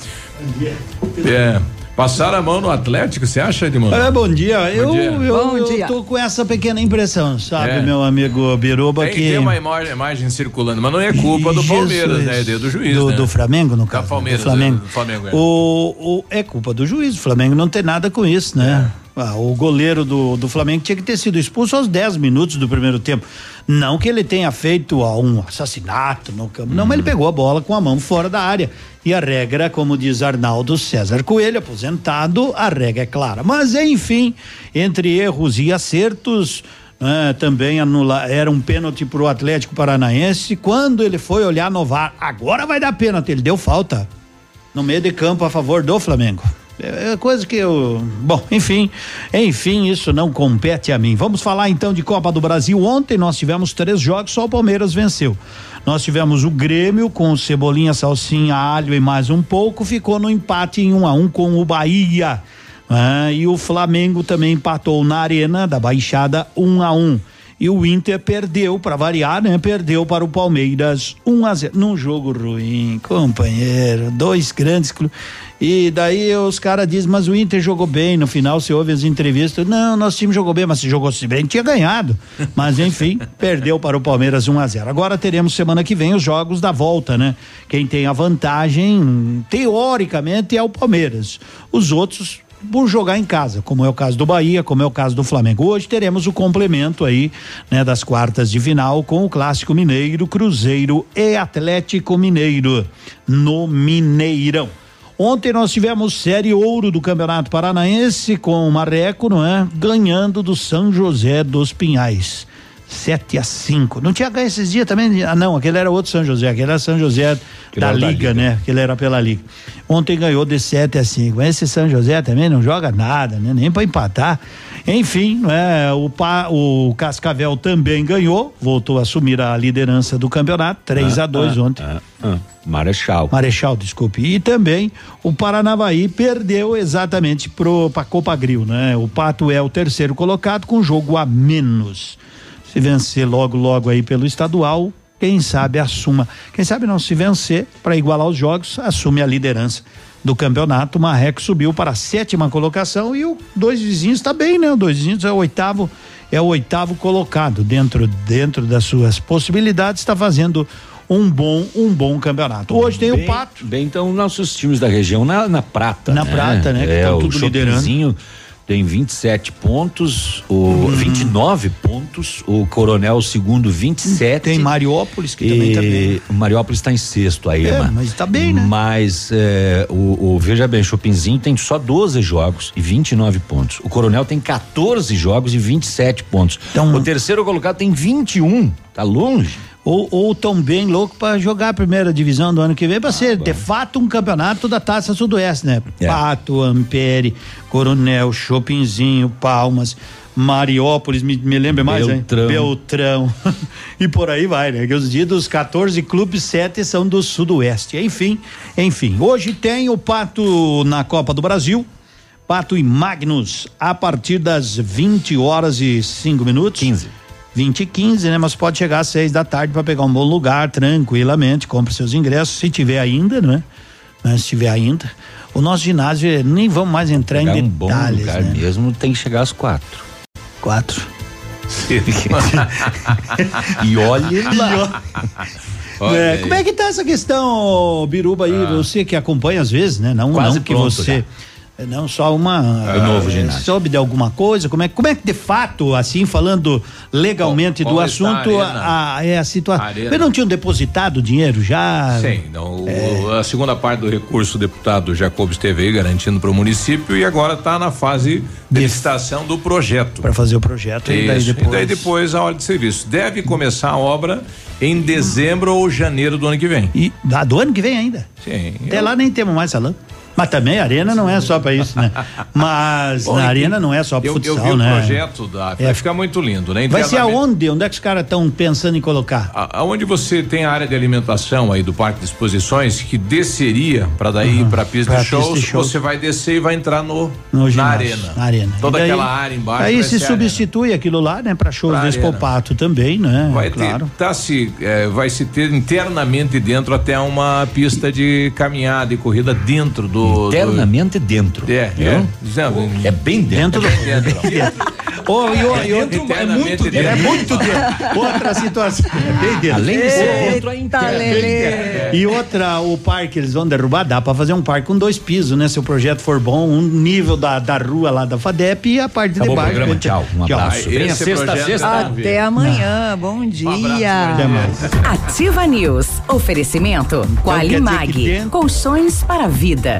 C: É. Passaram a mão no Atlético, você acha, Edmundo?
V: É, bom dia. eu,
C: dia.
V: eu,
F: Bom
V: eu
F: dia.
V: tô com essa pequena impressão, sabe,
C: É.
V: meu amigo Biruba,
C: Tem,
V: que.
C: tem uma imagem, imagem circulando, mas não é culpa do
V: Jesus.
C: Palmeiras, né? É do juiz,
V: do,
C: né?
V: do Flamengo, no caso.
C: Palmeiras,
V: do Flamengo.
C: é, do Flamengo, é.
V: O, o- é culpa do juiz. O Flamengo não tem nada com isso, né? Ah, o goleiro do, do Flamengo tinha que ter sido expulso aos 10 minutos do primeiro tempo. Não que ele tenha feito ó, um assassinato no campo. Não, mas ele pegou a bola com a mão fora da área. E a regra, como diz Arnaldo César Coelho, aposentado, a regra é clara. Mas, enfim, entre erros e acertos, né, também anula, era um pênalti pro Atlético Paranaense. Quando ele foi olhar no VAR, agora vai dar pênalti, ele deu falta no meio de campo a favor do Flamengo. É é coisa que eu. Bom, enfim, enfim, isso não compete a mim. Vamos falar então de Copa do Brasil. Ontem nós tivemos três jogos, só o Palmeiras venceu. Nós tivemos o Grêmio com cebolinha, salsinha, alho e mais um pouco, ficou no empate em um a um com o Bahia. Ah, e o Flamengo também empatou na Arena da Baixada um a um. E o Inter perdeu, para variar, né? Perdeu para o Palmeiras 1 a 0 num jogo ruim, companheiro. Dois grandes clubes. E daí os caras dizem, mas o Inter jogou bem. No final, você ouve as entrevistas. Não, nosso time jogou bem, mas se jogou bem, tinha ganhado. [laughs] Mas enfim, perdeu para o Palmeiras 1 a 0 Agora teremos semana que vem os jogos da volta, né? Quem tem a vantagem, teoricamente, é o Palmeiras. Os outros por jogar em casa, como é o caso do Bahia, como é o caso do Flamengo. Hoje teremos o complemento aí, né, das quartas de final com o Clássico Mineiro, Cruzeiro e Atlético Mineiro no Mineirão. Ontem nós tivemos série ouro do Campeonato Paranaense com o Marreco, não é? Ganhando do São José dos Pinhais. 7 a 5. Não tinha ganho esses dias também? Ah, não, aquele era outro São José, aquele era São José da
D: era da
V: Liga,
D: Liga.
V: né? Aquele era pela Liga. Ontem ganhou de 7 a 5. Esse São José também não joga nada, né? Nem para empatar. Enfim, não é? o, pa, o Cascavel também ganhou, voltou a assumir a liderança do campeonato, 3 a 2
D: Ah,
V: ontem.
D: ah, ah. Marechal.
V: Marechal, desculpe. E também o Paranavaí perdeu exatamente para Copa Grill, né? O Pato é o terceiro colocado com jogo a menos. Se vencer logo logo aí pelo estadual, quem sabe assuma. Quem sabe não se vencer para igualar os jogos, assume a liderança do campeonato. O Marreco subiu para a sétima colocação e o dois vizinhos está bem, né? O dois vizinhos é o oitavo é o oitavo colocado dentro dentro das suas possibilidades está fazendo um bom, um bom campeonato. Hoje tem
D: bem,
V: o Pato.
D: Bem, então, nossos times da região na, na prata.
V: Na prata, né, que
D: É,
V: tão
D: o
V: tudo
D: Chopinzinho tem 27 pontos, o 29 pontos, o Coronel segundo 27.
V: Tem Mariópolis, que também tá bem.
D: O Mariópolis está em sexto aí,
V: É, mas tá bem, né?
D: Mas é, o, o- veja bem, o Chopinzinho tem só 12 jogos e 29 pontos. O Coronel tem 14 jogos e 27 pontos.
V: Então-
D: o terceiro colocado tem 21. Tá longe.
V: Ou, ou tão bem louco para jogar a primeira divisão do ano que vem, para ser de fato um campeonato da Taça Sudoeste, né?
D: É.
V: Pato, Ampere, Coronel, Chopinzinho, Palmas, Mariópolis, me, me lembra mais,
D: Beltrão.
V: hein? Beltrão. [laughs] e por aí vai, né? Que os dias dos 14 clubes, sete são do Sudoeste. Enfim, enfim. Hoje tem o Pato na Copa do Brasil. Pato e Magnus, a partir das 20 horas e 5 minutos. 15. 20 e 15, né? Mas pode chegar às 6 da tarde para pegar um bom lugar, tranquilamente. Compre seus ingressos, se tiver ainda, né? Mas se tiver ainda. O nosso ginásio, nem vamos mais entrar
D: Pegar
V: em
D: um bom
V: detalhes,
D: lugar
V: né?
D: mesmo tem que chegar às quatro.
V: Quatro. [laughs]
D: e olhe lá.
C: Olha
V: É, como é que tá essa questão, Biruba aí? Você que acompanha às vezes, né? Não,
D: Quase
V: não que
D: pronto
V: você. é, Não só uma.
D: O novo
V: eh,
D: ginásio.
V: Soube de alguma coisa? Como é, como é que de fato, assim, falando legalmente do
C: a
V: assunto, a, a- é a situação.
C: A.
V: Eles não tinham depositado o dinheiro já?
C: Sim, não,
V: É.
C: a segunda parte do recurso o deputado Jacob esteve aí garantindo para o município e agora está na fase de licitação do projeto.
V: Para fazer o projeto e daí
C: Isso,
V: depois.
C: E daí depois a hora de serviço. Deve começar a obra em dezembro ou janeiro do ano que vem.
V: E da, do ano que vem ainda.
C: Sim.
V: Até lá nem temos mais salão. Mas também a arena não é só para isso, né? Mas [laughs]
C: Bom,
V: na arena não é só para futsal,
C: eu vi
V: né?
C: o projeto da.
V: É.
C: Vai ficar muito lindo, né?
V: Vai ser aonde? Onde é que os caras estão pensando em colocar?
C: A- Aonde você tem a área de alimentação aí do Parque de Exposições que desceria para daí ir para a pista,
V: Pra
C: de
V: pista
C: shows,
V: de shows.
C: você vai descer e vai entrar no,
V: No
C: na arena.
V: Na arena.
C: Toda
V: daí-
C: aquela área embaixo.
V: Aí se
C: a arena.
V: substitui aquilo lá, né? Para shows
C: Pra
V: do
C: arena.
V: Expopato também, né?
C: Vai
V: claro.
C: ter, tá se, é, vai se ter internamente dentro até uma pista de caminhada e corrida dentro do.
D: Internamente dentro.
C: Do, é, é. Dizendo,
D: É bem dentro.
V: Dentro do. [laughs] Ô, e, o- e outro-
C: Internamente dentro.
V: É muito dentro. Outra situação. [laughs] É bem dentro.
D: Além de ser dentro, é interno.
T: Lelê.
V: E outra, o parque eles vão derrubar, dá pra fazer um parque com dois pisos, né? Se o projeto for bom, um nível da, da rua lá da FADEP e a parte
D: Acabou
V: de baixo.
D: programa, tchau. Um abraço. Sexta,
C: projeto
D: sexta.
C: tá-
W: Até amanhã. Bom dia.
V: Até mais.
H: Ativa News. Oferecimento Qualimag.
V: que dentro-
H: Colchões para vida.